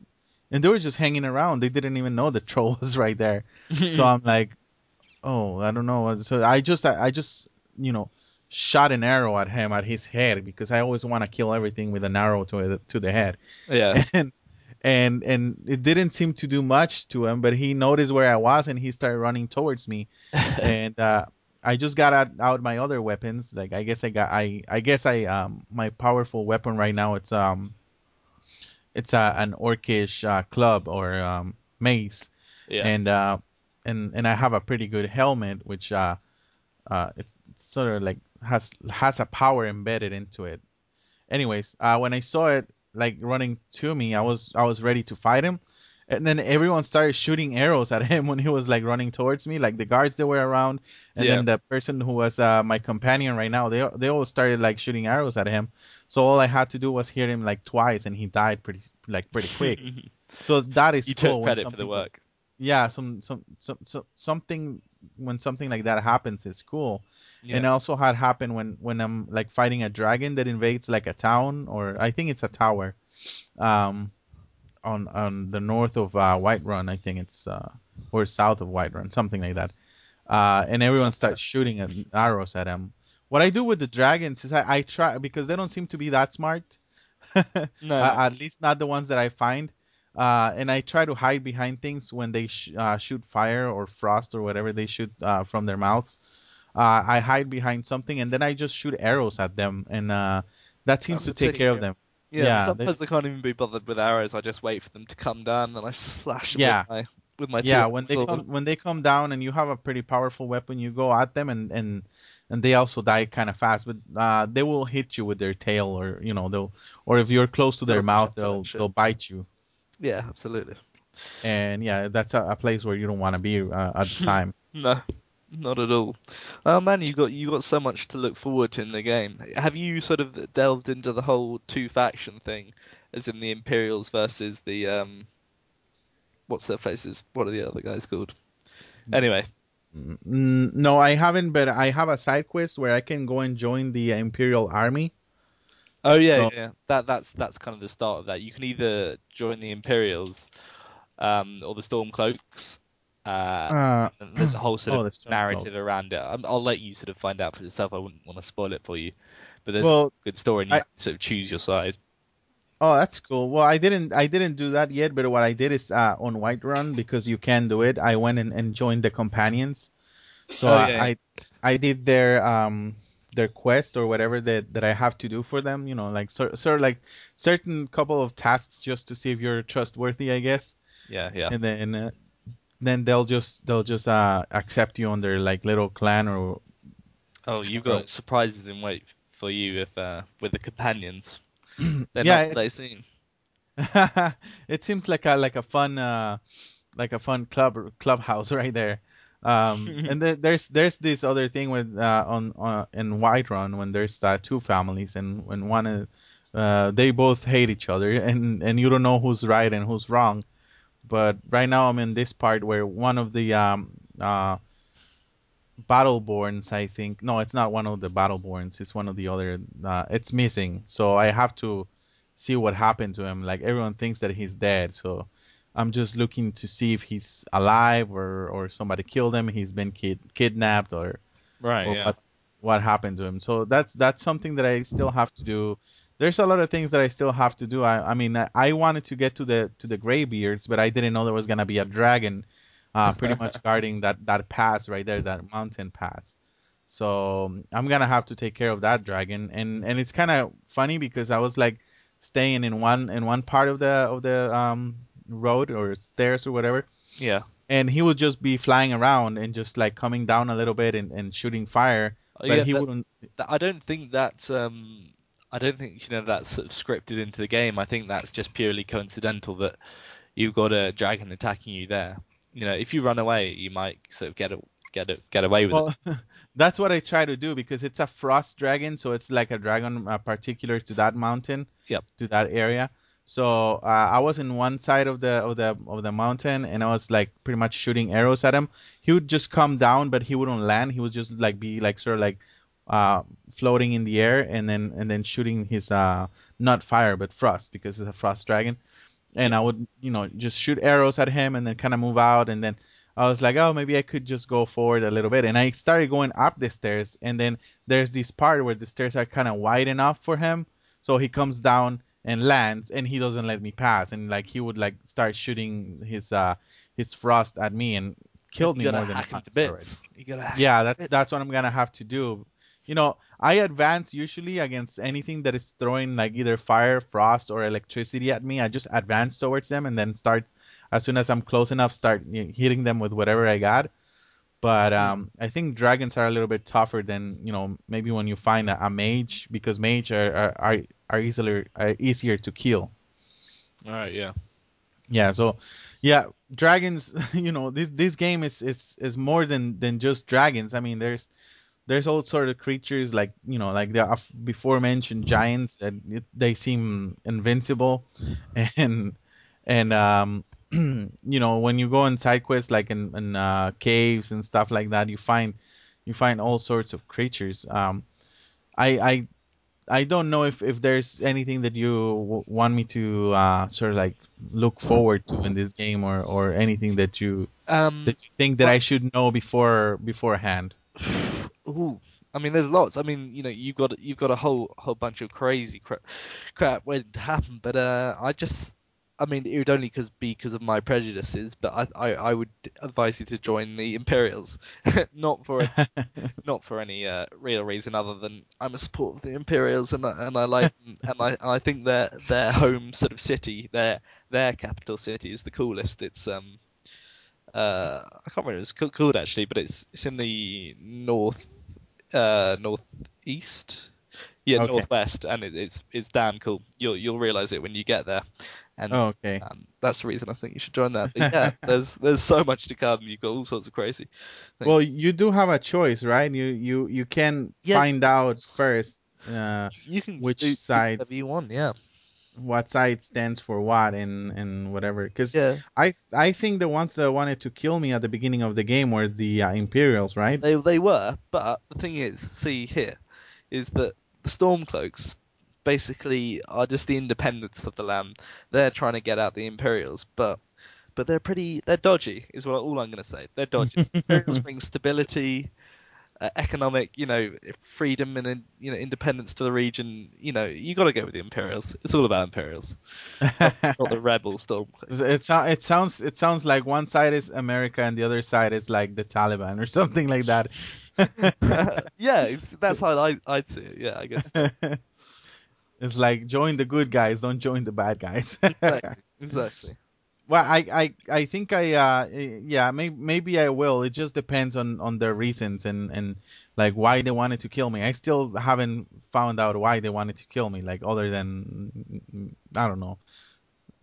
and they were just hanging around. They didn't even know the troll (laughs) was right there. so (laughs) I'm like, oh, I don't know. So I just I just you know shot an arrow at him at his head because I always want to kill everything with an arrow to to the head.
Yeah. (laughs)
And and and it didn't seem to do much to him, but he noticed where I was and he started running towards me. (laughs) and uh, I just got out, out my other weapons. Like I guess I got I I guess I um my powerful weapon right now it's um it's a, an orcish uh, club or um mace.
Yeah.
And uh and and I have a pretty good helmet which uh uh it's, it's sort of like has has a power embedded into it. Anyways, uh, when I saw it like running to me, I was I was ready to fight him, and then everyone started shooting arrows at (laughs) him when he was like running towards me. Like the guards that were around, and
Yeah.
then the person who was uh, my companion right now, they they all started like shooting arrows at him. So all I had to do was hit him like twice, and he died pretty like pretty quick. (laughs) so that is
you
cool
took credit for the work.
Yeah, some some some, some something when something like that happens it's cool.
Yeah.
And also had happened when when I'm like fighting a dragon that invades like a town or I think it's a tower, um, on on the north of uh, Whiterun. I think it's uh, or south of Whiterun, something like that. Uh, and everyone starts shooting at, arrows at him. What I do with the dragons is I, I try because they don't seem to be that smart. (laughs)
No.
Uh, at least not the ones that I find. Uh, and I try to hide behind things when they sh- uh, shoot fire or frost or whatever they shoot uh, from their mouths. Uh, I hide behind something and then I just shoot arrows at them, and uh, that seems
That's
to take care of them.
Yeah,
Yeah,
sometimes I can't even be bothered with arrows. I just wait for them to come down and I (laughs) slash them
Yeah.
with my with my
Yeah, when they
sword.
come when they come down and you have a pretty powerful weapon, you go at them and and and they also die kind of fast, but uh, they will hit you with their tail or you know they'll or if you're close to their
watch
mouth,
out for that
they'll they'll bite you.
Yeah, absolutely.
And yeah, that's a, a place where you don't want to be uh, at the (laughs) time.
No, not at all. Oh man, you got you got so much to look forward to in the game. Have you sort of delved into the whole two faction thing, as in the Imperials versus the um, what's their faces? What are the other guys called? Anyway,
no, I haven't, but I have a side quest where I can go and join the Imperial Army.
Oh yeah,
So-
yeah, that that's that's kind of the start of that. You can either join the Imperials, um, or the Stormcloaks. Uh,
Uh,
there's a whole sort
Oh,
of narrative around it. I'm, I'll let you sort of find out for yourself. I wouldn't want to spoil it for you, but there's
well,
a good story, and you
I-
sort of choose your side.
Oh, that's cool. Well, I didn't I didn't do that yet, but what I did is uh, on Whiterun because you can do it. I went and, and joined the companions. So
Oh,
I,
yeah,
I I did their um their quest or whatever that that I have to do for them. You know, like sort sort of like certain couple of tasks just to see if you're trustworthy, I guess.
Yeah, yeah.
And then uh, then they'll just they'll just uh accept you on their like little clan or
Oh, you've
Bro.
got surprises in wait for you if uh, with the companions. (clears throat) They're
Yeah,
not they
it's
seen. (laughs)
it seems like a like a fun uh like a fun club clubhouse (laughs) right there. Um, (laughs) and there, there's there's this other thing with uh, on uh, in Whiterun when there's uh, two families and when one uh, they both hate each other and and you don't know who's right and who's wrong. But right now I'm in this part where one of the um uh Battleborns, I think. No, it's not one of the Battleborns. It's one of the other. Uh, it's missing, so I have to see what happened to him. Like everyone thinks that he's dead, so I'm just looking to see if he's alive or or somebody killed him. He's been kid- kidnapped or
Right.
or
Yeah.
what's what happened to him. So that's that's something that I still have to do. There's a lot of things that I still have to do. I, I mean, I, I wanted to get to the to the Greybeards, but I didn't know there was gonna be a dragon, uh, pretty much (laughs) guarding that that pass right there, that mountain pass. So I'm gonna have to take care of that dragon, and and it's kind of funny because I was like staying in one in one part of the of the um road or stairs or whatever,
Yeah.
and he would just be flying around and just like coming down a little bit and, and shooting fire,
Oh,
but
yeah,
he
that-
wouldn't.
that- I don't think that's um I don't think you know that's sort of scripted into the game. I think that's just purely coincidental that you've got a dragon attacking you there. You know, if you run away, you might sort of get a, get a, get away with it.
Well, (laughs) that's what I try to do because it's a frost dragon, so it's like a dragon uh, particular to that mountain,
Yep.
to that area. So uh, I was in one side of the of the of the mountain, and I was like pretty much shooting arrows at him. He would just come down, but he wouldn't land. He would just like be like sort of like uh, floating in the air, and then and then shooting his uh, not fire but frost because it's a frost dragon. And I would you know just shoot arrows at him, and then kind of move out, and then I was like, oh, maybe I could just go forward a little bit. And I started going up the stairs, and then there's this part where the stairs are kind of wide enough for him, so he comes down and lands, and he doesn't let me pass, and like he would like start shooting his uh his frost at me and killed me more than
hack him
once
to
already.
bits. You gotta hack
Yeah, that's that's what I'm gonna have to do. You know, I advance usually against anything that is throwing like either fire, frost, or electricity at me. I just advance towards them and then start as soon as I'm close enough, start you know, hitting them with whatever I got. But um, I think dragons are a little bit tougher than you know maybe when you find a, a mage because mage are are, are, are easier are easier to kill.
All right, yeah.
Yeah, so yeah, dragons. (laughs) You know, this this game is is is more than than just dragons. I mean, there's there's all sort of creatures like you know like the before mentioned giants that it, they seem invincible, (laughs) and and um (clears throat) you know when you go on side quests like in, in uh, caves and stuff like that, you find you find all sorts of creatures. Um, I I I don't know if, if there's anything that you w- want me to uh, sort of like look forward to in this game, or, or anything that you
Um,
that you think that
well-
I should know before beforehand. (sighs)
Ooh, I mean, there's lots. I mean, you know, you've got you've got a whole whole bunch of crazy crap, crap waiting to happen. But uh, I just, I mean, it would only cause be because of my prejudices. But I, I, I would advise you to join the Imperials, (laughs) not for (laughs) not for any uh, real reason other than I'm a supporter of the Imperials and I, and I like them, and I I think their their home sort of city, their their capital city is the coolest. It's um uh I can't remember what it's called actually, but it's it's in the north uh northeast. Yeah,
Okay.
northwest, and it, it's it's damn cool. You'll you'll realize it when you get there, and
Oh, okay.
um, that's the reason I think you should join that. But yeah, (laughs) there's there's so much to come. You've got all sorts of crazy. things.
Well, you do have a choice, right? You you you can
Yeah.
find out first uh,
you can
which
do,
sides-
you want. Yeah,
what side stands for what and and whatever. Because
yeah.
I I think the ones that wanted to kill me at the beginning of the game were the uh, Imperials, right?
They they were, but the thing is, see here, is that the Stormcloaks basically are just the independents of the land. They're trying to get out the Imperials, but but they're pretty they're dodgy, is what all I'm going to say. They're dodgy. (laughs) Imperials bring stability, uh, economic, you know, freedom and you know independence to the region. You know, you got to go with the Imperials. It's all about Imperials, (laughs) not the rebel Stormcloaks.
It, it sounds it sounds like one side is America and the other side is like the Taliban or something like that. (laughs)
yeah, it's, that's how I I'd see it. Yeah, I guess. (laughs)
it's like join the good guys, don't join the bad guys.
Exactly. exactly.
Well, I, I I think I uh yeah maybe maybe I will. It just depends on on the reasons and and like why they wanted to kill me. I still haven't found out why they wanted to kill me, like other than I don't know.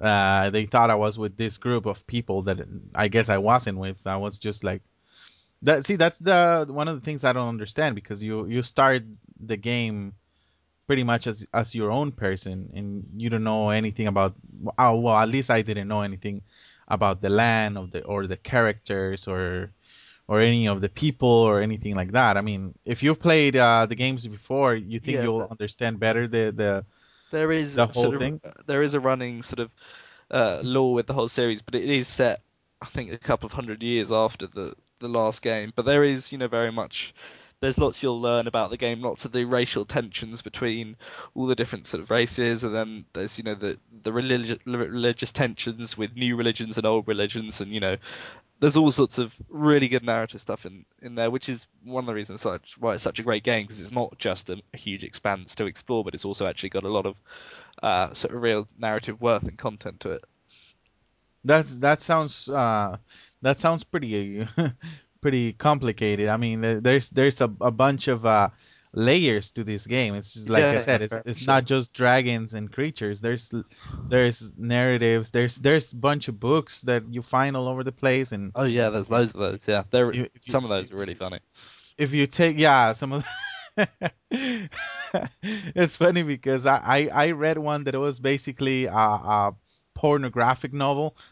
Uh, they thought I was with this group of people that I guess I wasn't with. I was just like that. See, that's the one of the things I don't understand because you you start the game pretty much as as your own person and you don't know anything about. Oh well, at least I didn't know anything about the land of the or the characters or or any of the people or anything like that. I mean, if you've played uh, the games before, you think
Yeah,
you'll
that-
understand better the the
There is
The
sort
whole
of
thing?
there is a running sort of uh, lore with the whole series, but it is set, I think, a couple of hundred years after the the last game. But there is, you know, very much. There's lots you'll learn about the game, lots of the racial tensions between all the different sort of races, and then there's, you know, the the religious religious tensions with new religions and old religions, and you know, there's all sorts of really good narrative stuff in, in there, which is one of the reasons why it's such a great game because it's not just a, a huge expanse to explore, but it's also actually got a lot of uh, sort of real narrative worth and content to it.
That that sounds uh, that sounds pretty (laughs) pretty complicated. I mean, there's there's a, a bunch of uh, layers to this game. It's just like I said, it's it's not just dragons and creatures. There's there's narratives. There's there's a bunch of books that you find all over the place. And
Oh yeah, there's loads of those. Yeah, there some of those are really funny.
if you take yeah some of The, (laughs) it's funny because I, I I read one that it was basically a, a pornographic novel. (laughs)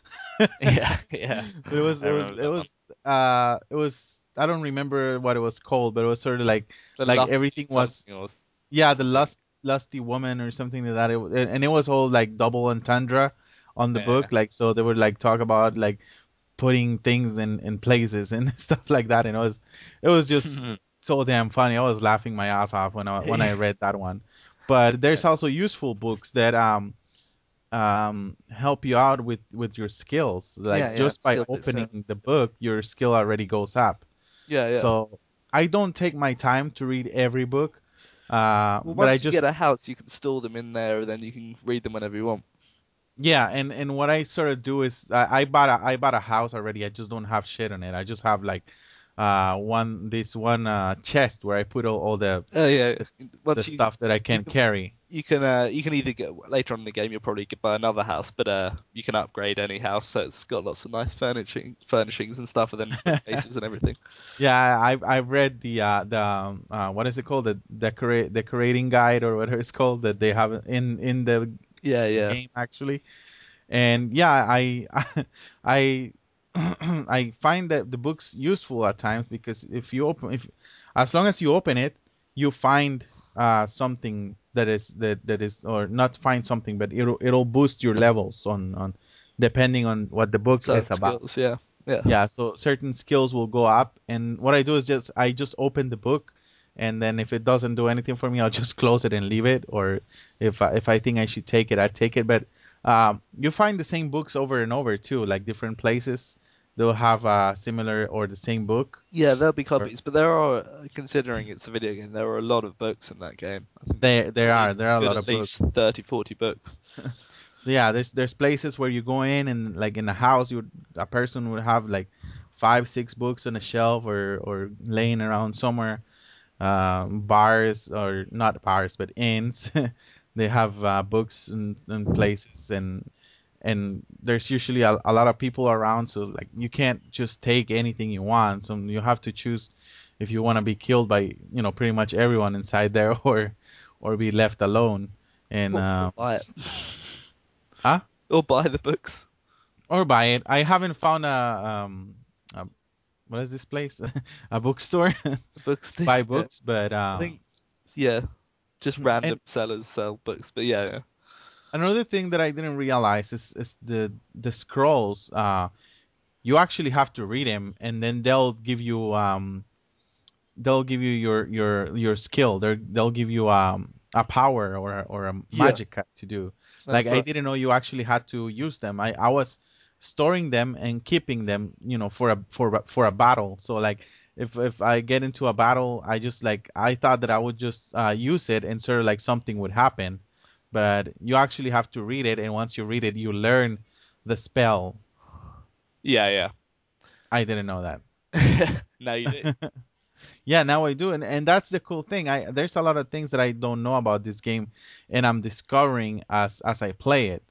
Yeah, (laughs) yeah.
It was it was it was uh it was I don't remember what it was called, but it was sort of like
The
like everything was-
or-
yeah the lust lusty woman or something like that. It, and it was all like double entendre on the
Yeah.
book, like so they would like talk about like putting things in in places (laughs) and stuff like that, and it was it was just (laughs) so damn funny. I was laughing my ass off when I when I (laughs) read that one. But there's also useful books that um um help you out with with your skills. Like
Yeah, yeah,
just by
skill bits, yeah.
opening the book, your skill already goes up.
yeah, yeah.
So I don't take my time to read every book. Uh,
well,
but I
once you
just
get a house, you can store them in there, and then you can read them whenever you want.
yeah, and and what I sort of do is I, I bought a I bought a house already. I just don't have shit on it. I just have like uh one this one uh chest where I put all, all the
Oh yeah.
the
you
stuff that I can- (laughs) carry.
You can uh, you can either get later on in the game you'll probably get buy another house, but uh, you can upgrade any house, so it's got lots of nice furnishing furnishings and stuff, and then (laughs) bases and everything.
Yeah, I've I've read the uh the um, uh what is it called the decorate decorating guide or whatever it's called that they have in in the
Yeah, yeah.
game actually, and yeah I (laughs) I (clears throat) I find that the book's useful at times because if you open if as long as you open it you find uh something that is that that is or not find something but it'll it'll boost your levels on on depending on what the book
Certain
is about.
skills, yeah, yeah.
yeah so certain skills will go up and what i do is just i just open the book and then if it doesn't do anything for me i'll just (laughs) close it and leave it or if I, if i think i should take it i take it. But um, you find the same books over and over too like different places they'll have a similar or the same book
Yeah, there'll be copies, but there are, uh, considering it's a video game, there are a lot of books in that game.
There there are there are a lot of books
least 30, 40 books. (laughs)
yeah there's there's places where you go in and like in a house you would, a person would have like five six books on a shelf or or laying around somewhere um bars or not bars but inns (laughs) they have uh, books and, in places and and there's usually a, a lot of people around so like you can't just take anything you want so you have to choose if you want to be killed by you know pretty much everyone inside there (laughs) or or be left alone and
Or,
uh,
buy it. (laughs)
Huh?
Or buy the books.
or buy it. I haven't found a um a, what is this place? (laughs) a bookstore
The books.
to buy
yeah.
books, but um,
think, yeah, just
And-
random sellers sell books, but yeah, yeah.
Another thing that I didn't realize is is the the scrolls. Uh, you actually have to read them, and then they'll give you um they'll give you your your your skill. They they'll give you um a power or a, or a
Yeah.
magic to do. like
That's
I didn't know you actually had to use them. I, I was storing them and keeping them, you know, for a for for a battle. So like if if I get into a battle, I just like I thought that I would just uh, use it and sort of like something would happen, but you actually have to read it, and once you read it, you learn the spell.
Yeah, yeah.
I didn't know that. (laughs)
yeah. no, you did. (laughs)
Yeah, now I do, and and that's the cool thing. I there's a lot of things that I don't know about this game, and I'm discovering as as I play it.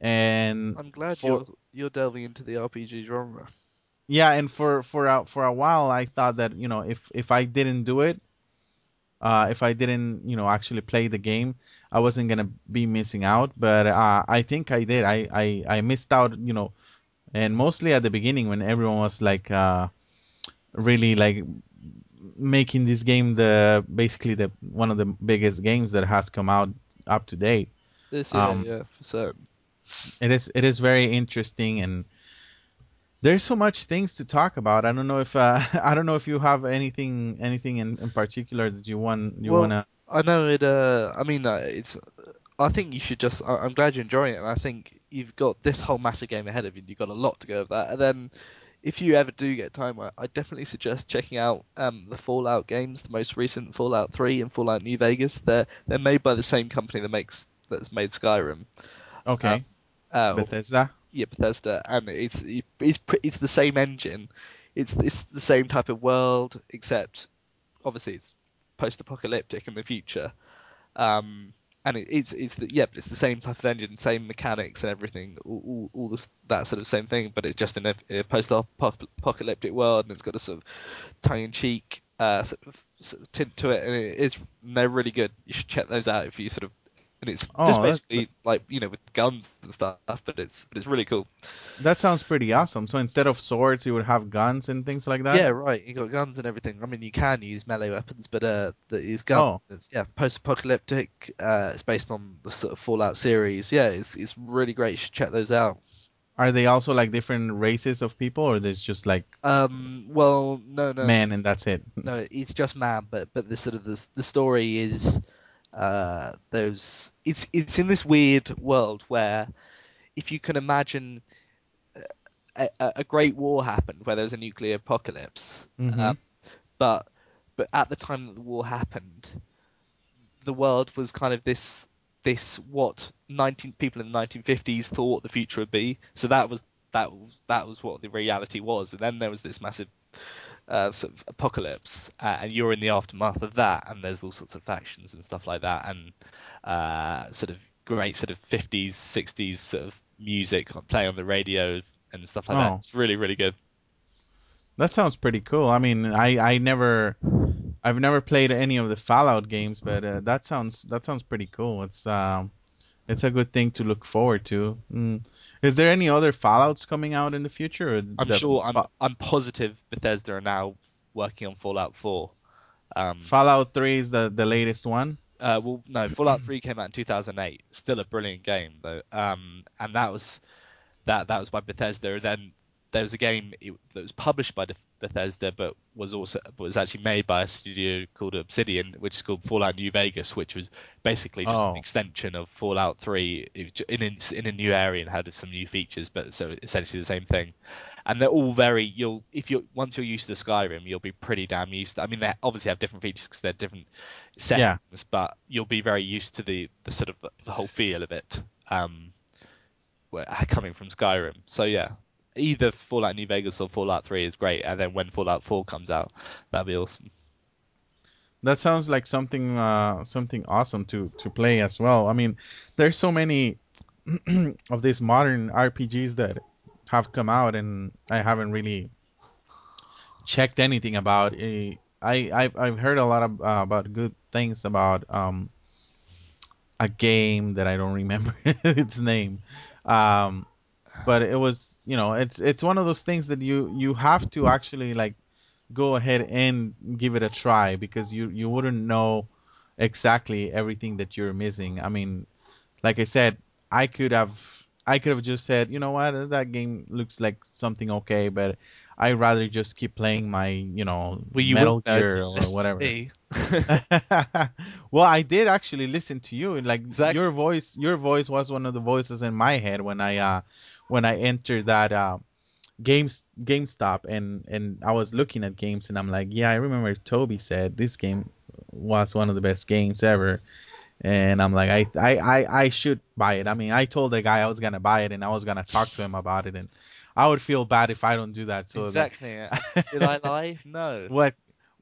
And
I'm glad
for
you're you're delving into the RPG genre.
yeah, and for for a, for a while I thought that you know if if I didn't do it, uh, if I didn't you know actually play the game, I wasn't gonna be missing out. But uh, I think I did. I, I I missed out. You know, and mostly at the beginning when everyone was like uh, really like making this game the basically the one of the biggest games that has come out up to date.
This year,
Um,
yeah, for certain.
it is it is very interesting and there's so much things to talk about. I don't know if uh, (laughs) I don't know if you have anything anything in, in particular that you want you
Well,
wanna.
I know it. Uh, I mean, uh, it's. I think you should just. I, I'm glad you're enjoying it, and I think you've got this whole massive game ahead of you. You've got a lot to go with that, and then if you ever do get time, I, I definitely suggest checking out um, the Fallout games, the most recent Fallout 3 and Fallout New Vegas. They're they're made by the same company that makes that's made Skyrim.
Okay,
Uh,
Bethesda.
yeah, Bethesda, and it's it's it's the same engine. It's it's the same type of world, except obviously it's post-apocalyptic in the future. Um, and it, it's it's the, yeah, but it's the same type of engine, same mechanics and everything, all, all, all this, that sort of same thing. But it's just in a, a post-apocalyptic world, and it's got a sort of tongue-in-cheek uh, sort of, sort of tint to it, and it is they're really good. You should check those out if you sort of. And it's
Oh,
just
that's-
basically like you know with guns and stuff, but it's it's really cool.
That sounds pretty awesome. So instead of swords, you would have guns and things like that.
Yeah, right. You got guns and everything. I mean, you can use melee weapons, but uh, the, use guns.
Oh.
It's, yeah, post-apocalyptic. Uh, it's based on the sort of Fallout series. Yeah, it's it's really great. You should check those out.
Are they also like different races of people, or there's just like
Um, well, no, no,
man and that's it?
no. It's just man, but but the sort of the the story is, uh, those. It's it's in this weird world where, if you can imagine. A, a a great war happened where there was a nuclear apocalypse,
Mhm.
um, but but at the time that the war happened, the world was kind of this this what 19 people in the 1950s thought the future would be. So that was that that was what the reality was, and then there was this massive uh, sort of apocalypse, uh, and you're in the aftermath of that, and there's all sorts of factions and stuff like that, and uh, sort of great sort of 50s 60s sort of music playing on the radio and stuff like
Oh.
that. It's really really good.
That sounds pretty cool. I mean, I I never I've never played any of the Fallout games, but uh, that sounds that sounds pretty cool. It's um it's a good thing to look forward to. Mm. Is there any other Fallout's coming out in the future? or
I'm sure. I'm I'm positive Bethesda are now working on Fallout 4. Um,
Fallout 3 is the the latest one.
uh, well, no, Fallout 3 came out in 2008. Still a brilliant game though. Um, and that was that that was by Bethesda. And then there was a game that was published by the- Bethesda, but was also was actually made by a studio called Obsidian, which is called Fallout New Vegas, which was basically just
Oh.
an extension of Fallout 3 It was ju- in in in a new area and had some new features, but so essentially the same thing. And they're all very you'll if you once you're used to Skyrim, you'll be pretty damn used. To, I mean, they obviously have different features because they're different settings, but you'll be very used to the the sort of the, the whole feel of it. Um, coming from Skyrim. So yeah, either Fallout New Vegas or Fallout 3 is great, and then when Fallout 4 comes out, that'd be awesome.
That sounds like something uh something awesome to to play as well. I mean, there's so many (clears throat) of these modern RPGs that have come out and I haven't really checked anything about. I I've I've heard a lot of, uh, about good things about um a game that I don't remember (laughs) its name. Um but it was, you know, it's it's one of those things that you you have to actually like go ahead and give it a try because you you wouldn't know exactly everything that you're missing. I mean, like I said, I could have I could have just said, you know what, that game looks like something okay, but I'd rather just keep playing my, you know,
Well, you
Metal
wouldn't know if
Gear or whatever. (laughs) well, I did actually listen to you. and, Like
Exactly.
your voice, your voice was one of the voices in my head when I uh when I entered that uh games GameStop and and I was looking at games and I'm like, yeah, I remember Toby said this game was one of the best games ever. And I'm like, I, I, I, I should buy it. I mean, I told the guy I was gonna buy it and I was gonna talk to him about it, and I would feel bad if I don't do that. So that-
exactly. Did I lie? No.
what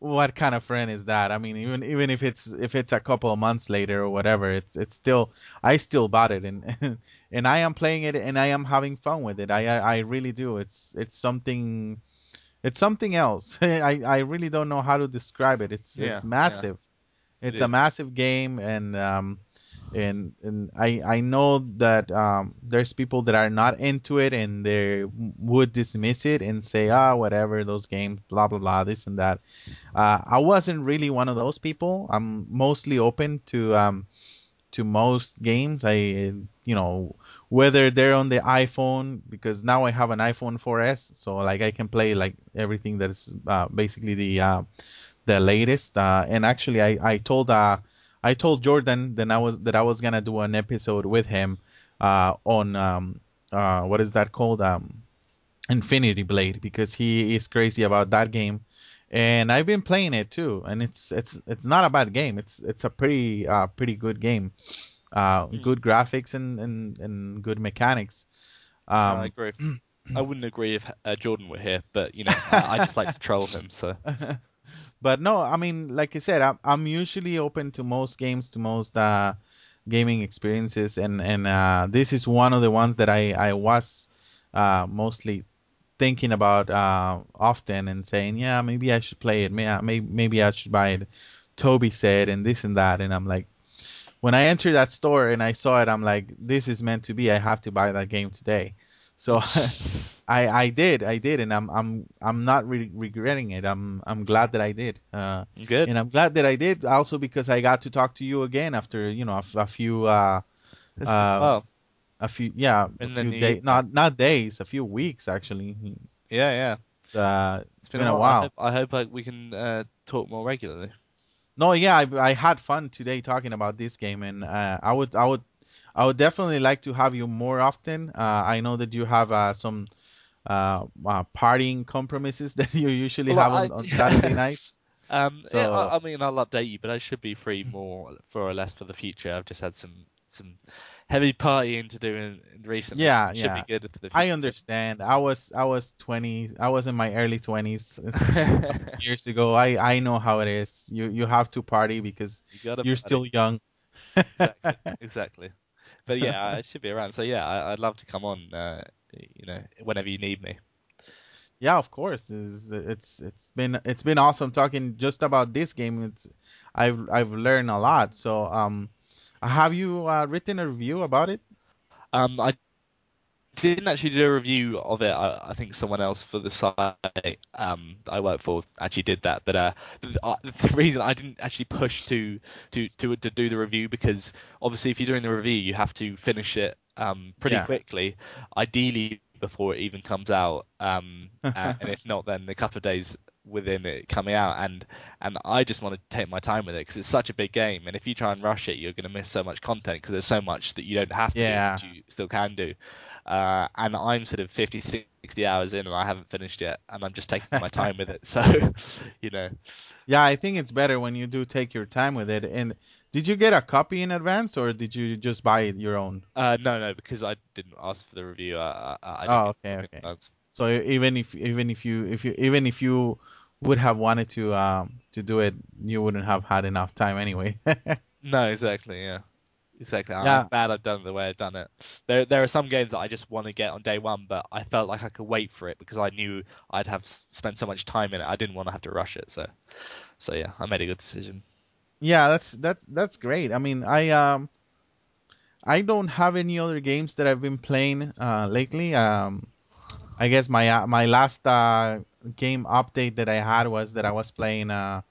what kind of friend is that? I mean, even even if it's if it's a couple of months later or whatever, it's it's still I still bought it and (laughs) and I am playing it and I am having fun with it. I I, I really do. It's it's something it's something else. (laughs) I I really don't know how to describe it. It's
Yeah,
it's
yeah.
massive.
It
It's a massive game and um and and I I know that um there's people that are not into it and they would dismiss it and say ah whatever those games blah blah blah this and that uh, I wasn't really one of those people. I'm mostly open to um, to most games. I, you know, whether they're on the iPhone because now I have an iPhone 4S, so like I can play like everything that is uh, basically the uh, the latest. Uh, and actually, I I told uh I told Jordan that I was that I was gonna do an episode with him uh, on um, uh, what is that called um, Infinity Blade because he is crazy about that game, and I've been playing it too, and it's it's it's not a bad game. It's it's a pretty uh pretty good game. Uh,
Hmm.
good graphics and and and good mechanics.
I
Um,
agree. (clears throat) I wouldn't agree if uh, Jordan were here, but you know, I, I just like to troll him. So (laughs)
but no, I mean, like I said, I'm I'm usually open to most games, to most uh gaming experiences, and and uh this is one of the ones that I I was uh mostly thinking about uh, often and saying, yeah, maybe I should play it. Maybe maybe, maybe I should buy it. Toby said and this and that, and I'm like, when I entered that store and I saw it, I'm like, this is meant to be. I have to buy that game today. So (laughs) (laughs) I I did I did, and I'm I'm I'm not re- regretting it. I'm I'm glad that I did. Uh,
good.
and I'm glad that I did also because I got to talk to you again after you know a, a few uh uh
a
a few yeah a few days not not days a few weeks actually.
Yeah, yeah.
Uh,
It's been,
been
a
a
while. I hope, I hope like, we can uh, talk more regularly.
No, yeah, I, I had fun today talking about this game, and uh, I would I would I would definitely like to have you more often. Uh, I know that you have uh, some uh, uh, partying compromises (laughs) that you usually
Well,
have
I,
on, on Saturday (laughs) nights.
um, yeah, I, I mean, I'll update you, but I should be free more for or less for the future. I've just had some some heavy partying to do in, recently.
yeah,
It should be good for the
I understand. I was I was 20. I was in my early 20s (laughs) years ago. I I know how it is. You you have to party because
you
you're
party.
still young.
Exactly, exactly. But yeah, I should be around. So yeah, I, I'd love to come on. Uh, you know, whenever you need me.
Yeah, of course. It's it's it's been it's been awesome talking just about this game. It's I've I've learned a lot. So um, have you uh, written a review about it?
Um, I didn't actually do a review of it. I, I think someone else for the site um, I work for actually did that. But uh, the, uh, the reason I didn't actually push to, to to to do the review because obviously if you're doing the review, you have to finish it um, pretty
Yeah.
quickly, ideally before it even comes out. Um, (laughs) and, and if not, then a couple of days within it coming out. And and I just want to take my time with it because it's such a big game. And if you try and rush it, you're going to miss so much content because there's so much that you don't have to
Yeah.
do, but you still can do. Uh, and I'm sort of 50, 60 hours in and I haven't finished yet, and I'm just taking my (laughs) time with it. So, (laughs) you know,
Yeah, I think it's better when you do take your time with it. And did you get a copy in advance or did you just buy it your own?
uh, no, no, because I didn't ask for the review. I, I, I didn't
Oh, okay, okay. So even if even if you if you even if you would have wanted to um to do it, you wouldn't have had enough time anyway. (laughs)
No, exactly, yeah. Exactly.
Yeah.
I'm glad I've done it the way I've done it. There, there are some games that I just want to get on day one, but I felt like I could wait for it because I knew I'd have spent so much time in it. I didn't want to have to rush it. So, so yeah, I made a good decision.
Yeah, that's that's that's great. I mean, I um I don't have any other games that I've been playing uh lately. Um I guess my uh, my last uh game update that I had was that I was playing uh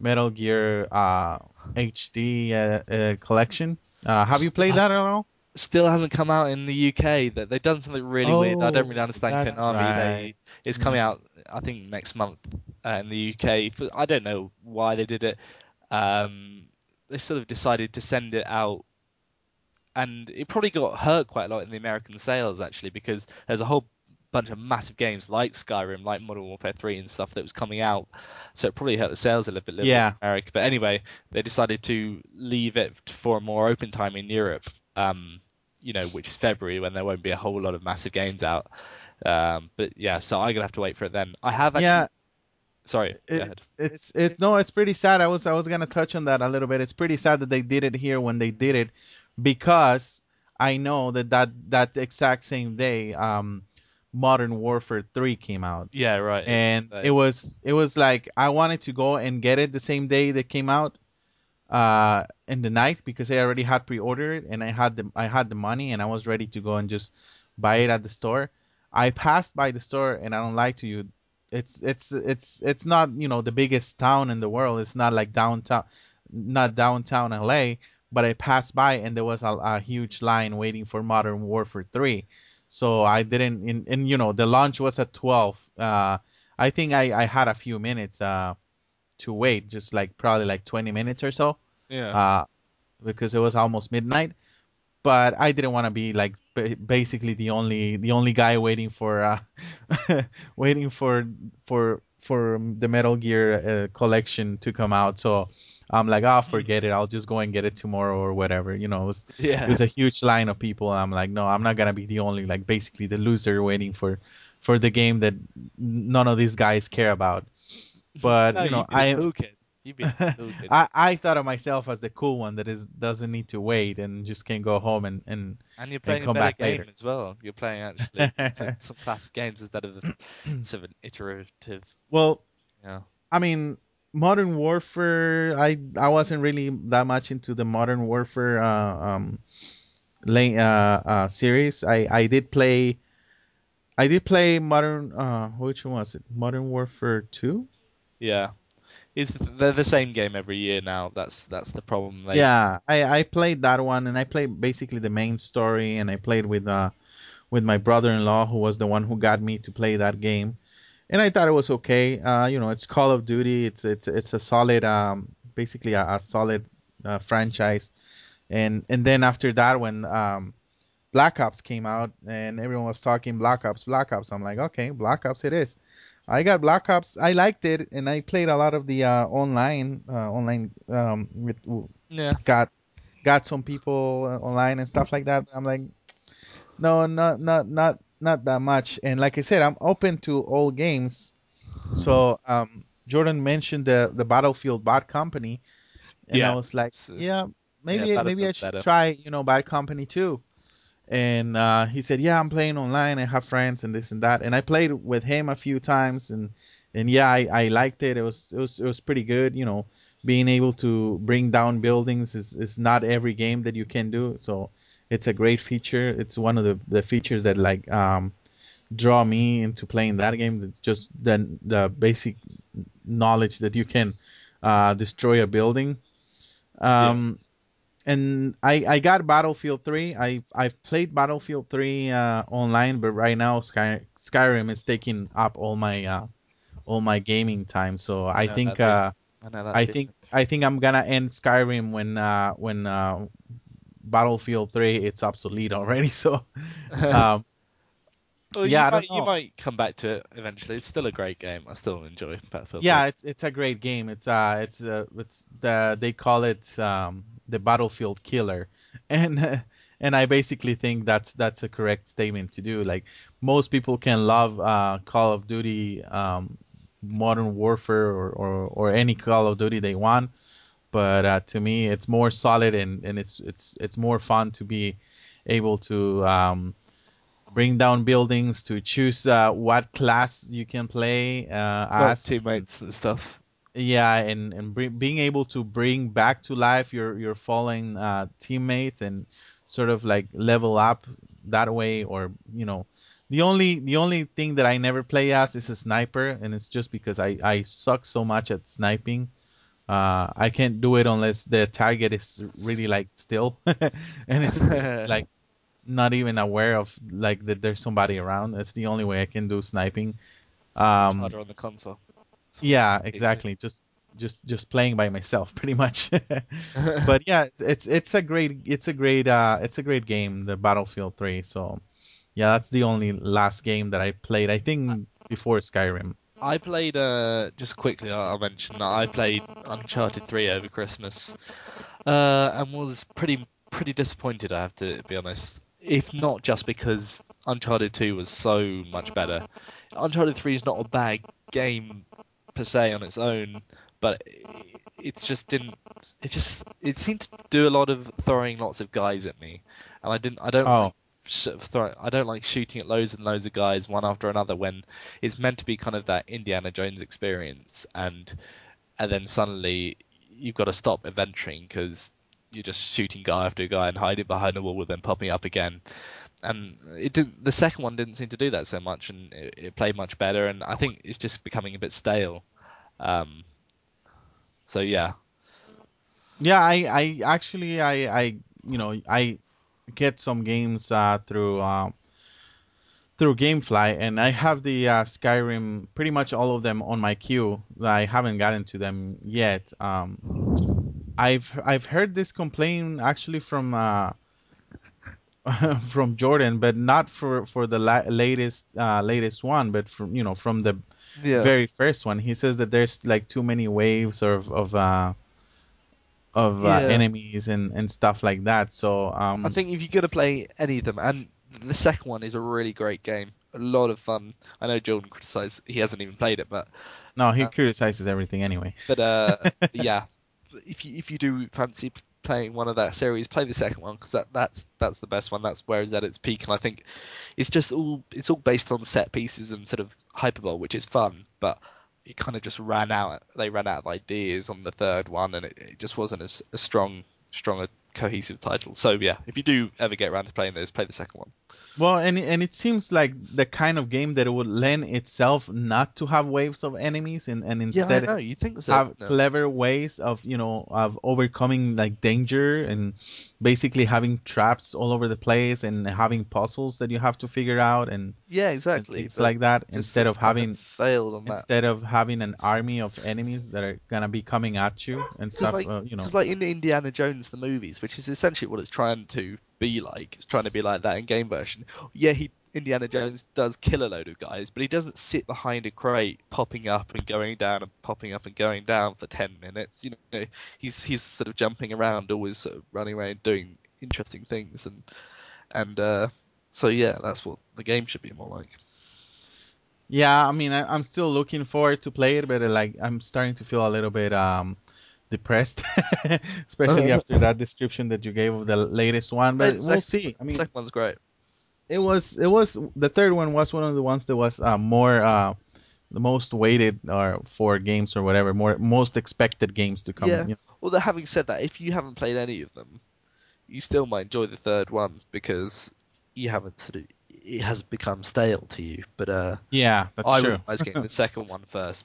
Metal Gear uh HD uh, uh collection. Uh have you played that at all?
Still hasn't come out in the UK. That they've done something really weird. I don't really
Oh,
understand Konami.
right.
They it's coming out, I think, next month uh, in the UK. For, I don't know why they did it. Um, they sort of decided to send it out and it probably got hurt quite a lot in the American sales actually because there's a whole bunch of massive games like Skyrim, like Modern Warfare 3 and stuff that was coming out, so it probably hurt the sales a little bit, little
Yeah.
America. But anyway, they decided to leave it for a more open time in Europe, um, you know, which is February when there won't be a whole lot of massive games out. Um, but yeah, so I'm gonna have to wait for it then. I have actually
Yeah.
Sorry, go
it
ahead.
it's it no it's pretty sad i was i was gonna touch on that a little bit it's pretty sad that they did it here when they did it because i know that that that exact same day um modern warfare 3 came out
Yeah, right.
and
Right.
it was it was like i wanted to go and get it the same day that came out uh in the night because i already had pre-ordered it and i had the i had the money and i was ready to go and just buy it at the store i passed by the store and i don't lie to you it's it's it's it's not you know the biggest town in the world it's not like downtown not downtown la but i passed by and there was a, a huge line waiting for modern warfare 3 so i didn't in and you know the launch was at 12 uh i think i i had a few minutes uh to wait just like probably like 20 minutes or so
Yeah.
uh because it was almost midnight but I didn't want to be like ba- basically the only the only guy waiting for uh (laughs) waiting for for for the Metal Gear uh, collection to come out. So I'm like, oh, forget it. I'll just go and get it tomorrow or whatever. You know, it was,
Yeah.
it was a huge line of people. I'm like, no, I'm not gonna be the only like basically the loser waiting for for the game that none of these guys care about. But (laughs)
No,
you know, I
cool kid. You've been a cool kid. (laughs)
I, I thought of myself as the cool one that is doesn't need to wait and just can go home and, and
And you're playing a
come
better
back
game
later.
as well. You're playing actually (laughs) some, some classic games instead of (clears throat) sort of an iterative.
well
Yeah.
I mean Modern Warfare I I wasn't really that much into the Modern Warfare uh, um lane, uh, uh series I I did play I did play Modern uh which one was it Modern Warfare 2
Yeah. It's they're the same game every year now. That's that's the problem. They,
yeah I I played that one and I played basically the main story and I played with uh with my brother-in-law who was the one who got me to play that game and I thought it was okay. Uh, you know, it's Call of Duty. It's it's it's a solid, um, basically a, a solid uh, franchise. And and then after that, when um, Black Ops came out and everyone was talking Black Ops, Black Ops, I'm like, okay, Black Ops it is. I got Black Ops. I liked it, and I played a lot of the uh, online, uh, online um, with
Yeah.
got got some people online and stuff like that. I'm like, no, not not not not that much. And like I said, I'm open to all games. So um, Jordan mentioned the the Battlefield Bad Company, and I was like,
It's- it's-
yeah, maybe maybe I should
better.
try you know Bad Company 2. And uh, he said, yeah, I'm playing online. I have friends and this and that. And I played with him a few times, and and yeah, I, I liked it. It was it was it was pretty good. You know, being able to bring down buildings is, is not every game that you can do. So it's a great feature. It's one of the, the features that like um, draw me into playing that game. Just the the basic knowledge that you can uh, destroy a building. Um, And I, I got Battlefield 3. I I've played Battlefield 3 uh, online, but right now Sky, Skyrim is taking up all my uh, all my gaming time. So I
know
think uh,
I
I think I think I'm gonna end Skyrim when uh, when uh, Battlefield 3 it's obsolete already. (laughs) So (laughs) um,
Well,
yeah,
you might you might come back to it eventually. It's still a great game. I still enjoy Battlefield.
yeah, it's it's a great game. It's uh it's uh it's the they call it um the Battlefield killer, (laughs) and and I basically think that's that's a correct statement to do. Like most people can love uh Call of Duty, um, Modern Warfare or or, or any Call of Duty they want, but uh, to me it's more solid and and it's it's it's more fun to be able to um bring down buildings to choose uh, what class you can play uh,
Well,
as
teammates and stuff.
yeah, and and bring, being able to bring back to life your your fallen uh, teammates and sort of like level up that way, or you know, the only the only thing that I never play as is a sniper, and it's just because I I suck so much at sniping. Uh, I can't do it unless the target is really like still, (laughs) and it's (laughs) like not even aware of like that there's somebody around. That's the only way I can do sniping.
Much
Um,
harder on the console.
yeah, exactly. Just just just playing by myself, (laughs) pretty much. but yeah, it's it's a great it's a great uh it's a great game, the Battlefield 3. So yeah, that's the only last game that I played. I think before Skyrim.
I played uh just quickly. I'll mention that I played Uncharted 3 over Christmas, uh, and was pretty pretty disappointed. I have to be honest. If not just because Uncharted 2 was so much better. Uncharted 3 is not a bad game per se on its own, but it just didn't. It just it seemed to do a lot of throwing lots of guys at me, and I didn't. I don't.
Oh.
I don't like shooting at loads and loads of guys one after another when it's meant to be kind of that Indiana Jones experience, and and then suddenly you've got to stop adventuring because you're just shooting guy after guy and hiding behind a wall and then popping up again. And it didn't. The second one didn't seem to do that so much, and it, it played much better. And I think it's just becoming a bit stale. Um, so yeah,
Yeah, I, I actually I, I you know I get some games uh, through uh, through GameFly, and I have the uh, Skyrim pretty much all of them on my queue. I haven't gotten to them yet. Um, I've I've heard this complaint actually from uh, (laughs) from Jordan, but not for for the la- latest uh, latest one, but from you know from the
yeah,
very first one. He says that there's like too many waves of of uh, of uh, enemies and and stuff like that. So um,
I think if you're gonna play any of them, and the second one is a really great game, a lot of fun. I know Jordan criticized he hasn't even played it, but
no, he
uh,
criticizes everything anyway.
but uh, (laughs) yeah, if you if you do fancy playing one of that series, play the second one because that that's that's the best one. That's where it's at its peak, and I think it's just all it's all based on set pieces and sort of hyperbole, which is fun, but it kind of just ran out. They ran out of ideas on the third one, and it, it just wasn't as a strong, strong, a cohesive title. So yeah, if you do ever get around to playing those, play the second one.
Well, and and it seems like the kind of game that would lend itself not to have waves of enemies and and instead
know. You think so?
have
no.
clever ways of you know of overcoming like danger and basically having traps all over the place and having puzzles that you have to figure out and,
Yeah, exactly.
things
but
like that instead of having
failed on that.
instead of having an army of enemies that are gonna be coming at you and stuff
like,
uh, you know
because like in Indiana Jones the movies, which is essentially what it's trying to be like, it's trying to be like that in game version. Yeah, he Indiana Jones does kill a load of guys, but he doesn't sit behind a crate, popping up and going down and popping up and going down for ten minutes. You know, he's he's sort of jumping around, always sort of running around doing interesting things, and and uh, so yeah, that's what the game should be more like.
Yeah, I mean, I, I'm still looking forward to play it, but uh, like I'm starting to feel a little bit um depressed, (laughs) especially after that description that you gave of the latest one. But
the
we'll
sec-
see. I mean,
second one's great.
it was it was the third one was one of the ones that was uh, more uh the most weighted or for games or whatever, more most expected games to come.
Yeah.
you know.
Although having said that, if you haven't played any of them, you still might enjoy the third one because you haven't sort of it has become stale to you. But uh,
Yeah, that's
I
true.
would advise getting the (laughs) second one first.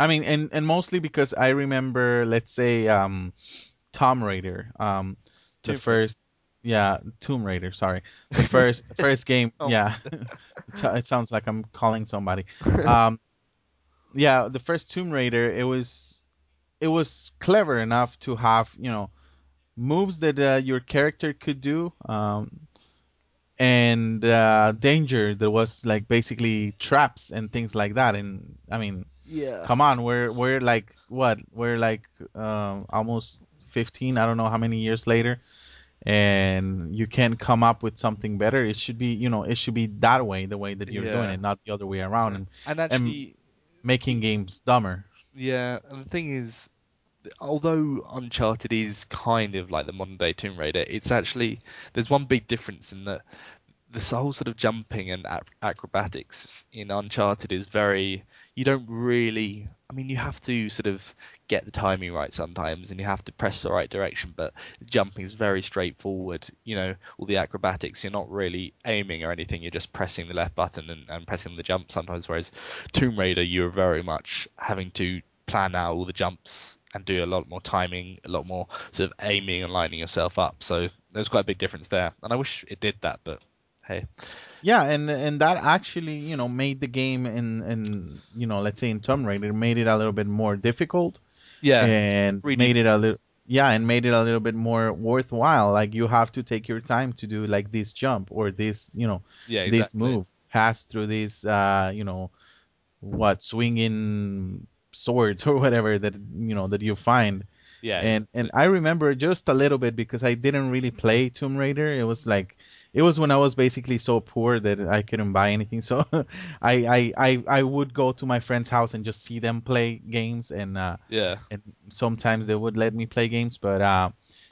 I mean, and and mostly because I remember, let's say, um, Tomb Raider, um, the
Tomb
first, yeah, Tomb Raider. Sorry, the first, first game. (laughs)
Oh.
Yeah, it, it sounds like I'm calling somebody. Um, yeah, the first Tomb Raider. It was, it was clever enough to have you know, moves that uh, your character could do. Um, and uh, danger that was like basically traps and things like that and i mean
yeah.
come on we're we're like what we're like um almost 15 i don't know how many years later and you can't come up with something better it should be you know it should be that way the way that you're doing it not the other way around and
And actually,
making games dumber
yeah. And the thing is, although Uncharted is kind of like the modern day Tomb Raider, it's actually there's one big difference in that this whole sort of jumping and ac- acrobatics in Uncharted is very. You don't really. I mean, you have to sort of get the timing right sometimes, and you have to press the right direction. But jumping is very straightforward. You know, all the acrobatics, you're not really aiming or anything. You're just pressing the left button and, and pressing the jump sometimes. Whereas Tomb Raider, you're very much having to plan out all the jumps and do a lot more timing, a lot more sort of aiming and lining yourself up. So there's quite a big difference there. And I wish it did that, but hey.
Yeah, and and that actually, you know, made the game in in you know, let's say in Tomb Raider, made it a little bit more difficult
Yeah.
and
really-
made it a little yeah, and made it a little bit more worthwhile. Like you have to take your time to do like this jump or this, you know,
Yeah,
this move, pass through this uh, you know, what swinging swords (laughs) or whatever that you know that you find.
Yeah.
and and I remember just a little bit because I didn't really play Tomb Raider. It was like it was when I was basically so poor that I couldn't buy anything. (laughs) So I, I I I would go to my friend's house and just see them play games, and uh,
Yeah.
and sometimes they would let me play games. But uh,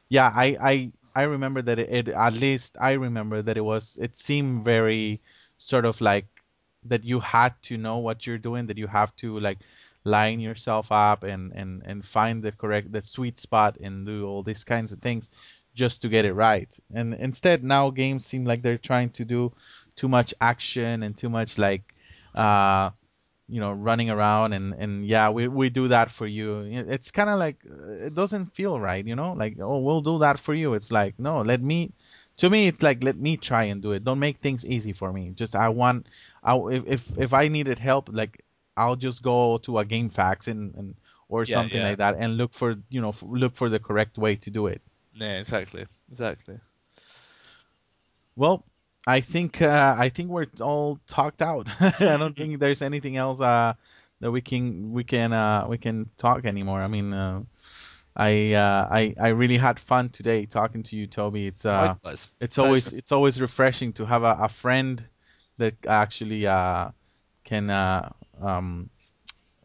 yeah, I I I remember that it, it at least I remember that it was it seemed very sort of like that you had to know what you're doing, that you have to like line yourself up and and and find the correct the sweet spot and do all these kinds of things just to get it right. And instead now games seem like they're trying to do too much action and too much like uh you know running around and and yeah we we do that for you. It's kind of like uh, it doesn't feel right you know? Like oh we'll do that for you. It's like no let me to me it's like let me try and do it. Don't make things easy for me. Just i want i if if, if i needed help like i'll just go to a GameFAQs and, and or
Yeah,
something
yeah.
like that and look for you know look for the correct way to do it
Yeah, exactly. Exactly.
Well, I think uh, I think we're all talked out. (laughs) I don't think there's anything else uh, that we can we can uh, we can talk anymore. I mean, uh, I uh, I I really had fun today talking to you, Toby. It's uh it's always
Pleasure.
it's always refreshing to have a, a friend that actually uh can uh um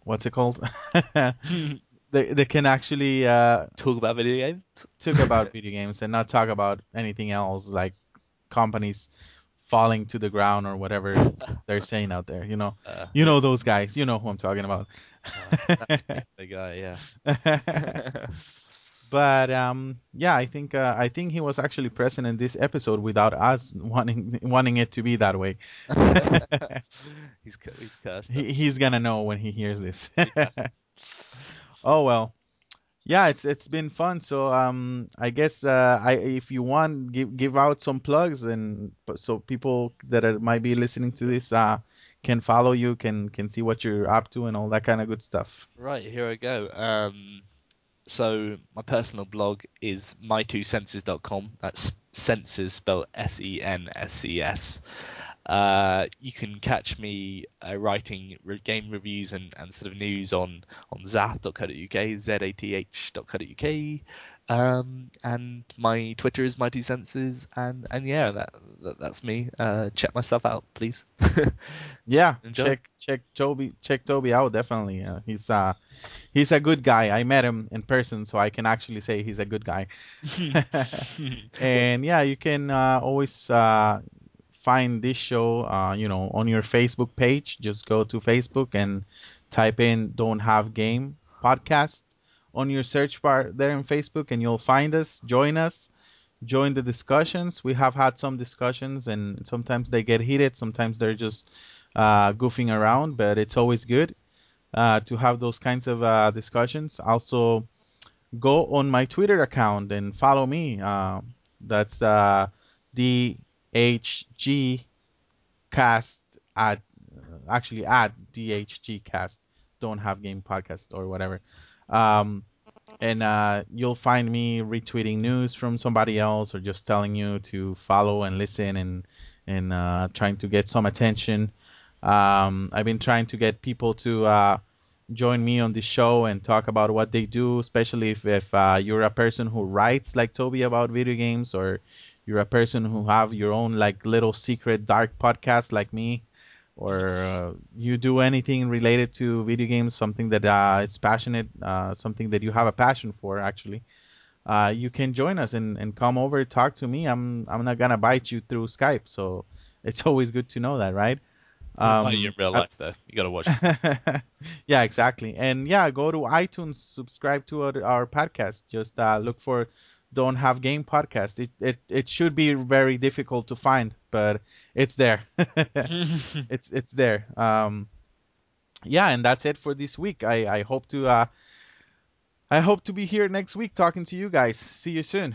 what's it called? (laughs) they they can actually uh
Talk about video games.
talk about (laughs) video games and not talk about anything else like companies falling to the ground or whatever (laughs) they're saying out there. You know,
Uh,
you know those guys. You know who I'm talking about.
that particular (laughs) guy, yeah.
but um, yeah, I think uh, I think he was actually present in this episode without us wanting wanting it to be that way.
he's he's cursed.
he, he's gonna know when he hears this.
Yeah.
Oh well. Yeah, it's it's been fun. So um, I guess uh, I if you want give give out some plugs and so people that are, might be listening to this uh can follow you, can can see what you're up to and all that kind of good stuff.
Right, here I go. Um, so my personal blog is mytwosenses.com. That's senses spelled S-E-N-S-E-S. Uh, you can catch me uh, writing re- game reviews and, and sort of news on on zath.co.uk, z-a-t-h.co.uk. Um, and my Twitter is my two senses, and and yeah, that, that that's me. Uh, check my stuff out, please. (laughs)
Yeah,
Enjoy.
check check Toby check Toby out definitely. Uh, he's uh he's a good guy. I met him in person, so I can actually say he's a good guy. (laughs) (laughs) and yeah, you can uh, always uh, find this show, uh, you know, on your Facebook page. Just go to Facebook and type in "Don't Have Game" podcast on your search bar there in Facebook, and you'll find us. Join us. Join the discussions. We have had some discussions, and sometimes they get heated. Sometimes they're just uh, goofing around, but it's always good uh, to have those kinds of uh, discussions. Also, go on my Twitter account and follow me. Uh, that's uh, DHG cast at actually at DHG cast. Don't have game podcast or whatever. Um, and uh, you'll find me retweeting news from somebody else or just telling you to follow and listen and and uh, trying to get some attention. Um, I've been trying to get people to uh, join me on the show and talk about what they do, especially if, if uh, you're a person who writes like Toby about video games or you're a person who have your own like little secret dark podcast like me or uh, you do anything related to video games, something that uh, it's passionate, uh, something that you have a passion for actually. Uh, you can join us and, and come over talk to me. I'm I'm not gonna bite you through Skype, so it's (laughs) always good to know that, right?
Um, you in real
I-
life though. You gotta watch. (laughs)
yeah, exactly. And yeah, go to iTunes, subscribe to our, our podcast. Just uh, look for Don't Have Game podcast. It, it it should be very difficult to find, but it's there. (laughs) (laughs) it's it's there. Um, yeah, and that's it for this week. I I hope to uh I hope to be here next week talking to you guys. See you soon.